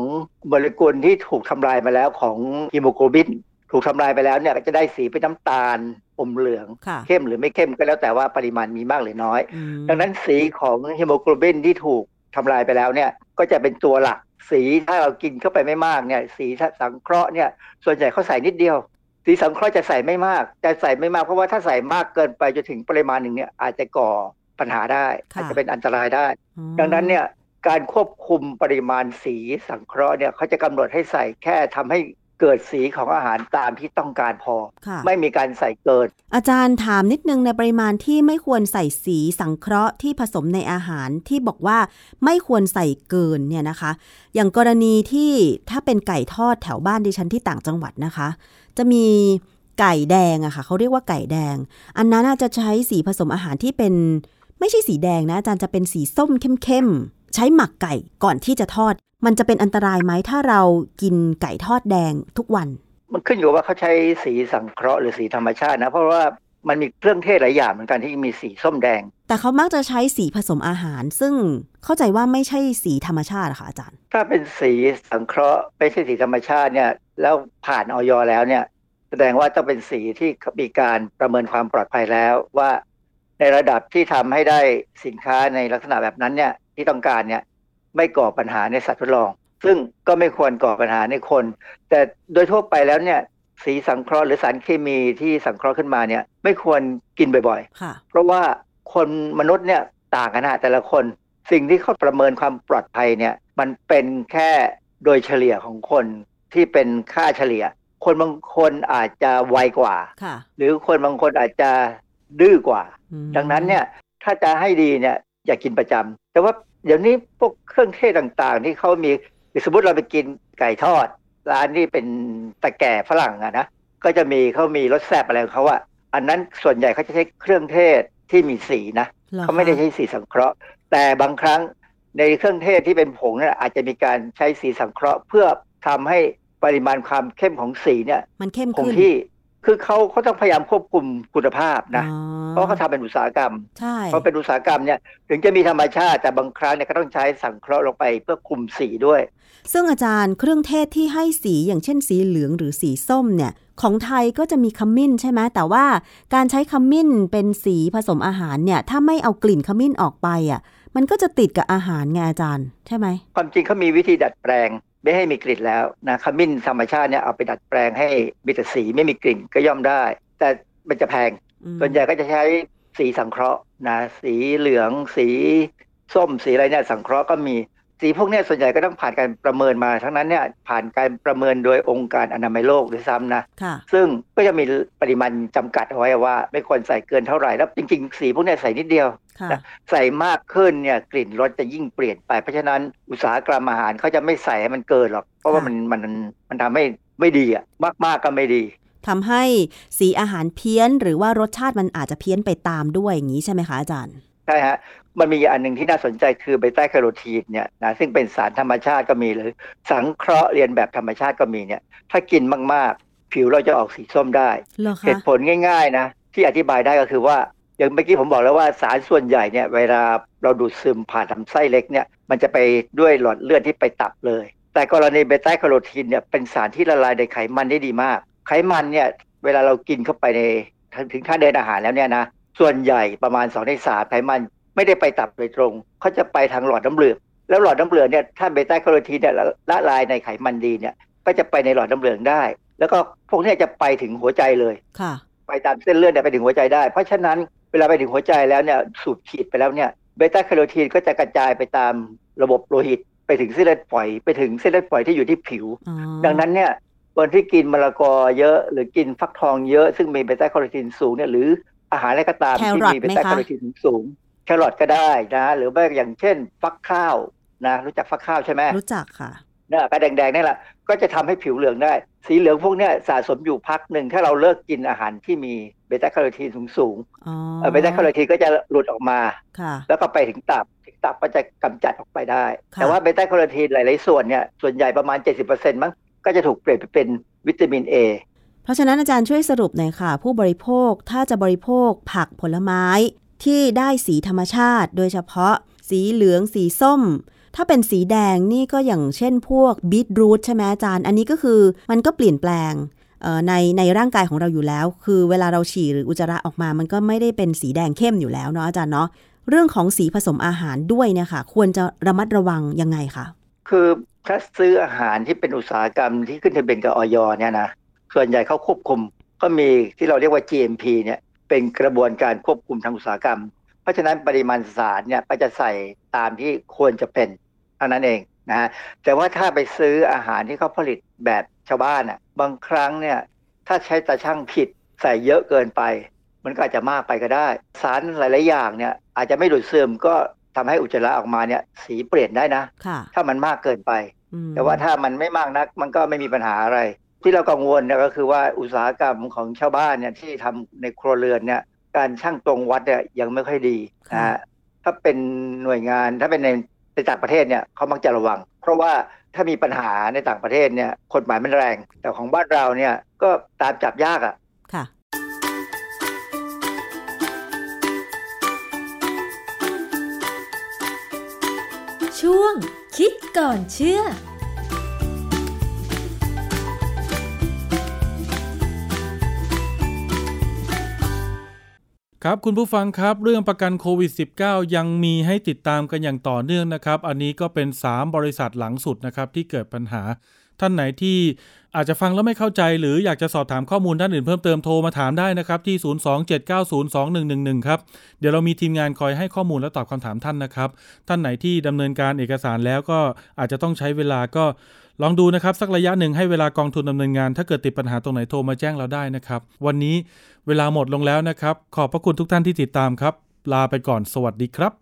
โมเลกุลที่ถูกทำลายมาแล้วของฮีโมโกลบิน ถูกทำลายไปแล้วเนี่ยก็จะได้สีเป็นน้ำตาล อมเหลือง
ค่ะ
เข้มหรือไม่เข้มก็แล้วแต่ว่าปริมาณมีมากหรือน้อย
อืม
ดังนั้นสีของฮีโมโกลบินที่ถูกทำลายไปแล้วเนี่ยก็จะเป็นตัวหลักสีถ้าเรากินเข้าไปไม่มากเนี่ย สีสังเคราะห์เนี่ย ส่วนใหญ่เขาใส่นิดเดียว สีสังเคราะห์จะใส่ไม่มากจะใส่ไม่มากเพราะว่าถ้าใส่มากเกินไปจนถึงปริมาณหนึ่งเนี่ยอาจจะก่อปัญหาได้
ค่ะ
อาจจะเป็นอันตรายได้
อืม
ดังนั้นเนี่ยการควบคุมปริมาณสีสังเคราะห์เนี่ยเขาจะกำหนดให้ใส่แค่ทำให้ เกิดสีของอาหารตามที่ต้องการพอ
ค่ะ
ไม่มีการใส่เกิน
อาจารย์ถามนิดนึงในปริมาณที่ไม่ควรใส่สีสังเคราะห์ที่ผสมในอาหารที่บอกว่าไม่ควรใส่เกินเนี่ยนะคะ อย่างกรณีที่ถ้าเป็นไก่ทอดแถวบ้านดิฉันที่ต่างจังหวัดนะคะ จะมีไก่แดงอะค่ะเขาเรียกว่าไก่แดง อันนั้นอาจจะใช้สีผสมอาหารที่เป็น ไม่ใช่สีแดงนะอาจารย์จะเป็นสีส้มเข้มๆ ใช้หมักไก่ก่อนที่จะทอด มันจะเป็นอันตรายไหมถ้าเรากินไก่ทอดแดงทุกวัน
มันขึ้นอยู่ว่าเขาใช้สีสังเคราะห์หรือสีธรรมชาตินะ เพราะว่ามันมีเครื่องเทศหลายอย่างเหมือนกันที่มีสีส้มแดง
แต่เขามักจะใช้สีผสมอาหาร ซึ่งเข้าใจว่าไม่ใช่สีธรรมชาติอะค่ะอาจารย์
ถ้าเป็นสีสังเคราะห์ไม่ใช่สีธรรมชาติเนี่ยแล้วผ่านออยแล้วเนี่ยแสดงว่าต้องเป็นสีที่มีการประเมินความปลอดภัยแล้วว่าในระดับที่ทำให้ได้สินค้าในลักษณะแบบนั้นเนี่ย ที่ต้องการเนี่ยไม่ก่อปัญหาในสัตว์ทดลอง ซึ่งก็ไม่ควรก่อปัญหาในคน แต่โดยทั่วไปแล้วเนี่ยสีสังเคราะห์หรือสารเคมีที่สังเคราะห์ขึ้นมาเนี่ยไม่ควรกินบ่อยๆ
ค่ะ
เพราะว่าคนมนุษย์เนี่ยต่างกันนะแต่ละคนสิ่งที่เขาประเมินความปลอดภัยเนี่ยมันเป็นแค่โดยเฉลี่ยของคนที่เป็นค่าเฉลี่ย คนบางคนอาจจะไวกว่า
ค่ะ
หรือคนบางคนอาจจะดื้อกว่า
อืม
ดังนั้นเนี่ยถ้าจะให้ดีเนี่ยอย่ากินประจำ แต่ว่าเดี๋ยวนี้พวกเครื่องเทศต่างๆ ที่เขามีรือสมมติเราไปกินไก่ทอด ร้านที่เป็นตะแก่ฝรั่งอะนะก็จะมีเขามีรสแซ่บอะไรของเขาอะอันนั้นส่วนใหญ่เขาจะใช้เครื่องเทศที่มีสีนะ
หรอ
เขาไม่ได้
คะ
ใช้สีสังเคราะห์ แต่บางครั้งในเครื่องเทศที่เป็นผงเนี่ยอาจจะมีการใช้สีสังเคราะห์ เพื่อทำให้ปริมาณความเข้มของสีเนี่ย
มันเข้ม
คง
ขึ้น
ที่ คือเขาเขาต้องพยายามควบคุมคุณภาพนะ
อ๋อ
เพราะเขาทำเป็นอุตสาหกรรม
ใช่
เพราะเป็นอุตสาหกรรมเนี่ยถึงจะมีธรรมชาติแต่บางครั้งเนี่ยก็ต้องใช้สังเคราะห์ลงไปเพื่อคุมสีด้วย
ซึ่งอาจารย์เครื่องเทศที่ให้สีอย่างเช่นสีเหลืองหรือสีส้มเนี่ยของไทยก็จะมีขมิ้นใช่ไหมแต่ว่าการใช้ขมิ้นเป็นสีผสมอาหารเนี่ยถ้าไม่เอากลิ่นขมิ้นออกไปอะมันก็จะติดกับอาหารไงอาจารย์ ใช่ไหม
ความจริงเขามีวิธีดัดแปลง ไม่ให้มีกลิ่นแล้วนะขมิ้นธรรมชาติเนี่ยเอาไปดัดแปลงให้มีแต่สีไม่มีกลิ่นก็ย่อมได้ แต่มันจะแพง
อืม
ส่วนใหญ่ก็จะใช้สีสังเคราะห์นะสีเหลืองสีส้มสีอะไรเนี่ยสังเคราะห์ก็มี สีพวกเนี้ยส่วนใหญ่ก็ต้องผ่านการประเมินมา ทั้งนั้นเนี่ยผ่านการประเมินโดยองค์การอนามัยโลกด้วยซ้ำนะ
ค่ะ
ซึ่งก็จะมีปริมาณจำกัดเอาไว้ว่า ไม่ควรใส่เกินเท่าไหร่ แล้วจริงๆ สีพวกเนี้ยใส่นิดเดียว
ค่ะ
นะใส่มากขึ้นเนี่ยกลิ่นรสจะยิ่งเปลี่ยนไป เพราะฉะนั้นอุตสาหกรรมอาหารเขาจะไม่ใส่ให้มันเกินหรอก เพราะว่ามันมันมันทำให้ไม่ดีอะมากๆก็ไม่ดี
ทำให้สีอาหารเพี้ยนหรือว่ารสชาติมันอาจจะเพี้ยนไปตามด้วยอย่างนี้ใช่ไหมคะอาจารย์
ใช่ฮะ มันมีอันหนึ่งที่น่าสนใจคือเบต้าแคโรทีนเนี่ยนะซึ่งเป็นสารธรรมชาติก็มีหรือสังเคราะห์เลียนแบบธรรมชาติก็มีเนี่ย ถ้ากินมากๆ ผิวเราจะออกสีส้มได้
เหรอคะเห
ตุผลง่ายๆนะที่อธิบายได้ก็คือว่าอย่างเมื่อกี้ผมบอกแล้วว่าสารส่วนใหญ่เนี่ยเวลาเราดูดซึมผ่านลำไส้เล็กเนี่ยมันจะไปด้วยหลอดเลือดที่ไปตับเลย แต่กรณีเบต้าแคโรทีนเนี่ยเป็นสารที่ละลายในไขมันได้ดีมาก ไขมันเนี่ยเวลาเรากินเข้าไปในถึงทางเดินอาหารแล้วเนี่ยนะส่วนใหญ่ประมาณ2ใน3ไขมัน ไม่ได้ไปตับโดยตรงเขาจะไปทางหลอดน้ำเหลืองแล้วหลอดน้ำเหลืองเนี่ยถ้าเบต้าแคโรทีนเนี่ยละละลายในไขมันดีเนี่ย ก็จะไปในหลอดน้ำเหลืองได้ แล้วก็พวกเนี้จะไปถึงหัวใจเลย
ค่ะ
ไปตามเส้นเลือดเนี่ยไปถึงหัวใจได้ เพราะฉะนั้นเวลาไปถึงหัวใจแล้วเนี่ยสูบฉีดไปแล้วเนี่ยเบต้าแคโรทีนก็จะกระจายไปตามระบบโลหิต ไปถึงเส้นเลือดฝอยไปถึงเส้นเลือดฝอยที่อยู่ที่ผิว
อ๋อ
ดังนั้นเนี่ยคนที่กินมะละกอเยอะหรือกินฟักทองเยอะซึ่งมีเบต้าแคโรทีนสูงเนี่ยหรืออาหารอะไรก็ตามที่มีเบต้าแคโรทีนสูง แครอทไหมคะ แครอทก็ได้นะ หรือว่าอย่างเช่น ฟักข้าวนะรู้จักฟักข้าวใช่ไหม
รู้จักค่ะ
เนี่ยก็แดงๆนี่แหละก็จะทำให้ผิวเหลืองได้ สีเหลืองพวกเนี้ยสะสมอยู่พักหนึ่งถ้าเราเลิกกินอาหารที่มีเบต้าแคโรทีนสูง
อ๋อ
ๆเอ่อเบต้าแคโรทีนก็จะหลุดออกมา
ค่ะ
แล้วก็ไปถึงตับถึงตับก็จะกำจัดออกไปได้
ค่ะ
แต่ว่าเบต้าแคโรทีนหลายๆส่วนเนี่ยส่วนใหญ่ประมาณ 70%มั้งก็จะถูกเปลี่ยนไปเป็นวิตามิน A
เพราะฉะนั้นอาจารย์ช่วยสรุปหน่อยค่ะ ผู้บริโภคถ้าจะบริโภคผักผลไม้ ที่ได้สีธรรมชาติ โดยเฉพาะ สีเหลืองสีส้ม ถ้าเป็นสีแดงนี่ก็อย่างเช่นพวกบีทรูทใช่ไหมอาจารย์ อันนี้ก็คือมันก็เปลี่ยนแปลงในในร่างกายของเราอยู่แล้ว คือเวลาเราฉี่หรืออุจจาระออกมา มันก็ไม่ได้เป็นสีแดงเข้มอยู่แล้วเนาะอาจารย์เนาะเรื่องของสีผสมอาหารด้วยเนี่ยค่ะ ควรจะระมัดระวังยังไงคะ
คือถ้าซื้ออาหารที่เป็นอุตสาหกรรมที่ขึ้นทะเบียนกับออยเนี่ยนะส่วนใหญ่เขาควบคุมก็มีที่เราเรียกว่า GMP เนี่ย เป็นกระบวนการควบคุมทางอุตสาหกรรม เพราะฉะนั้นปริมาณสารเนี่ยก็จะใส่ตามที่ควรจะเป็นเท่านั้นเองนะฮะแต่ว่าถ้าไปซื้ออาหารที่เขาผลิตแบบชาวบ้านอะบางครั้งเนี่ยถ้าใช้ตาช่างผิดใส่เยอะเกินไป มันก็อาจจะมากไปก็ได้ สารหลาย ๆ อย่างเนี่ยอาจจะไม่ดูดซึมก็ทำให้อุจจาระออกมาเนี่ยสีเปลี่ยนได้นะ
ค่ะ
ถ้ามันมากเกินไป
อืม
แต่ว่าถ้ามันไม่มากนัก มันก็ไม่มีปัญหาอะไร ที่เรากังวลเนี่ยก็คือว่าอุตสาหกรรมของชาวบ้านเนี่ยที่ทำในครัวเรือนเนี่ยการช่างตรงวัดเนี่ยยังไม่ค่อยดีนะฮะถ้าเป็นหน่วยงานถ้าเป็นในในต่างประเทศเนี่ยเขามักจะระวัง เพราะว่าถ้ามีปัญหาในต่างประเทศเนี่ยกฎหมายมันแรง แต่ของบ้านเราเนี่ยก็ตามจับยากอะ
ค่ะ
ช่วงคิดก่อนเชื่อ
ครับคุณผู้ฟังครับเรื่องประกันโควิด -19 ยังมีให้ติดตามกันอย่างต่อเนื่องนะครับ อันนี้ก็เป็น 3 บริษัทหลังสุดนะครับที่เกิดปัญหา ท่านไหนที่อาจจะฟังแล้วไม่เข้าใจ หรืออยากจะสอบถามข้อมูลด้านอื่นเพิ่มเติมโทรมาถามได้นะครับที่ 027902111 ครับ เดี๋ยวเรามีทีมงานคอยให้ข้อมูลและตอบคำถามท่านนะครับ ท่านไหนที่ดำเนินการเอกสารแล้วก็อาจจะต้องใช้เวลาก็ ลองดูนะครับสักระยะหนึ่งให้เวลากองทุนดำเนินงาน ถ้าเกิดติดปัญหาตรงไหนโทรมาแจ้งเราได้นะครับ วันนี้เวลาหมดลงแล้วนะครับ ขอบพระคุณทุกท่านที่ติดตามครับ ลาไปก่อนสวัสดีครับ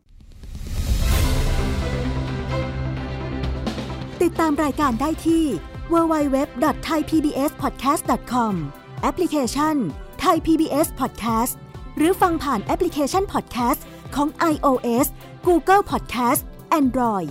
ติดตามรายการได้ที่ www.thaipbspodcast.com แอปพลิเคชัน Thai PBS Podcast หรือฟังผ่านแอปพลิเคชัน Podcast ของ iOS Google Podcast Android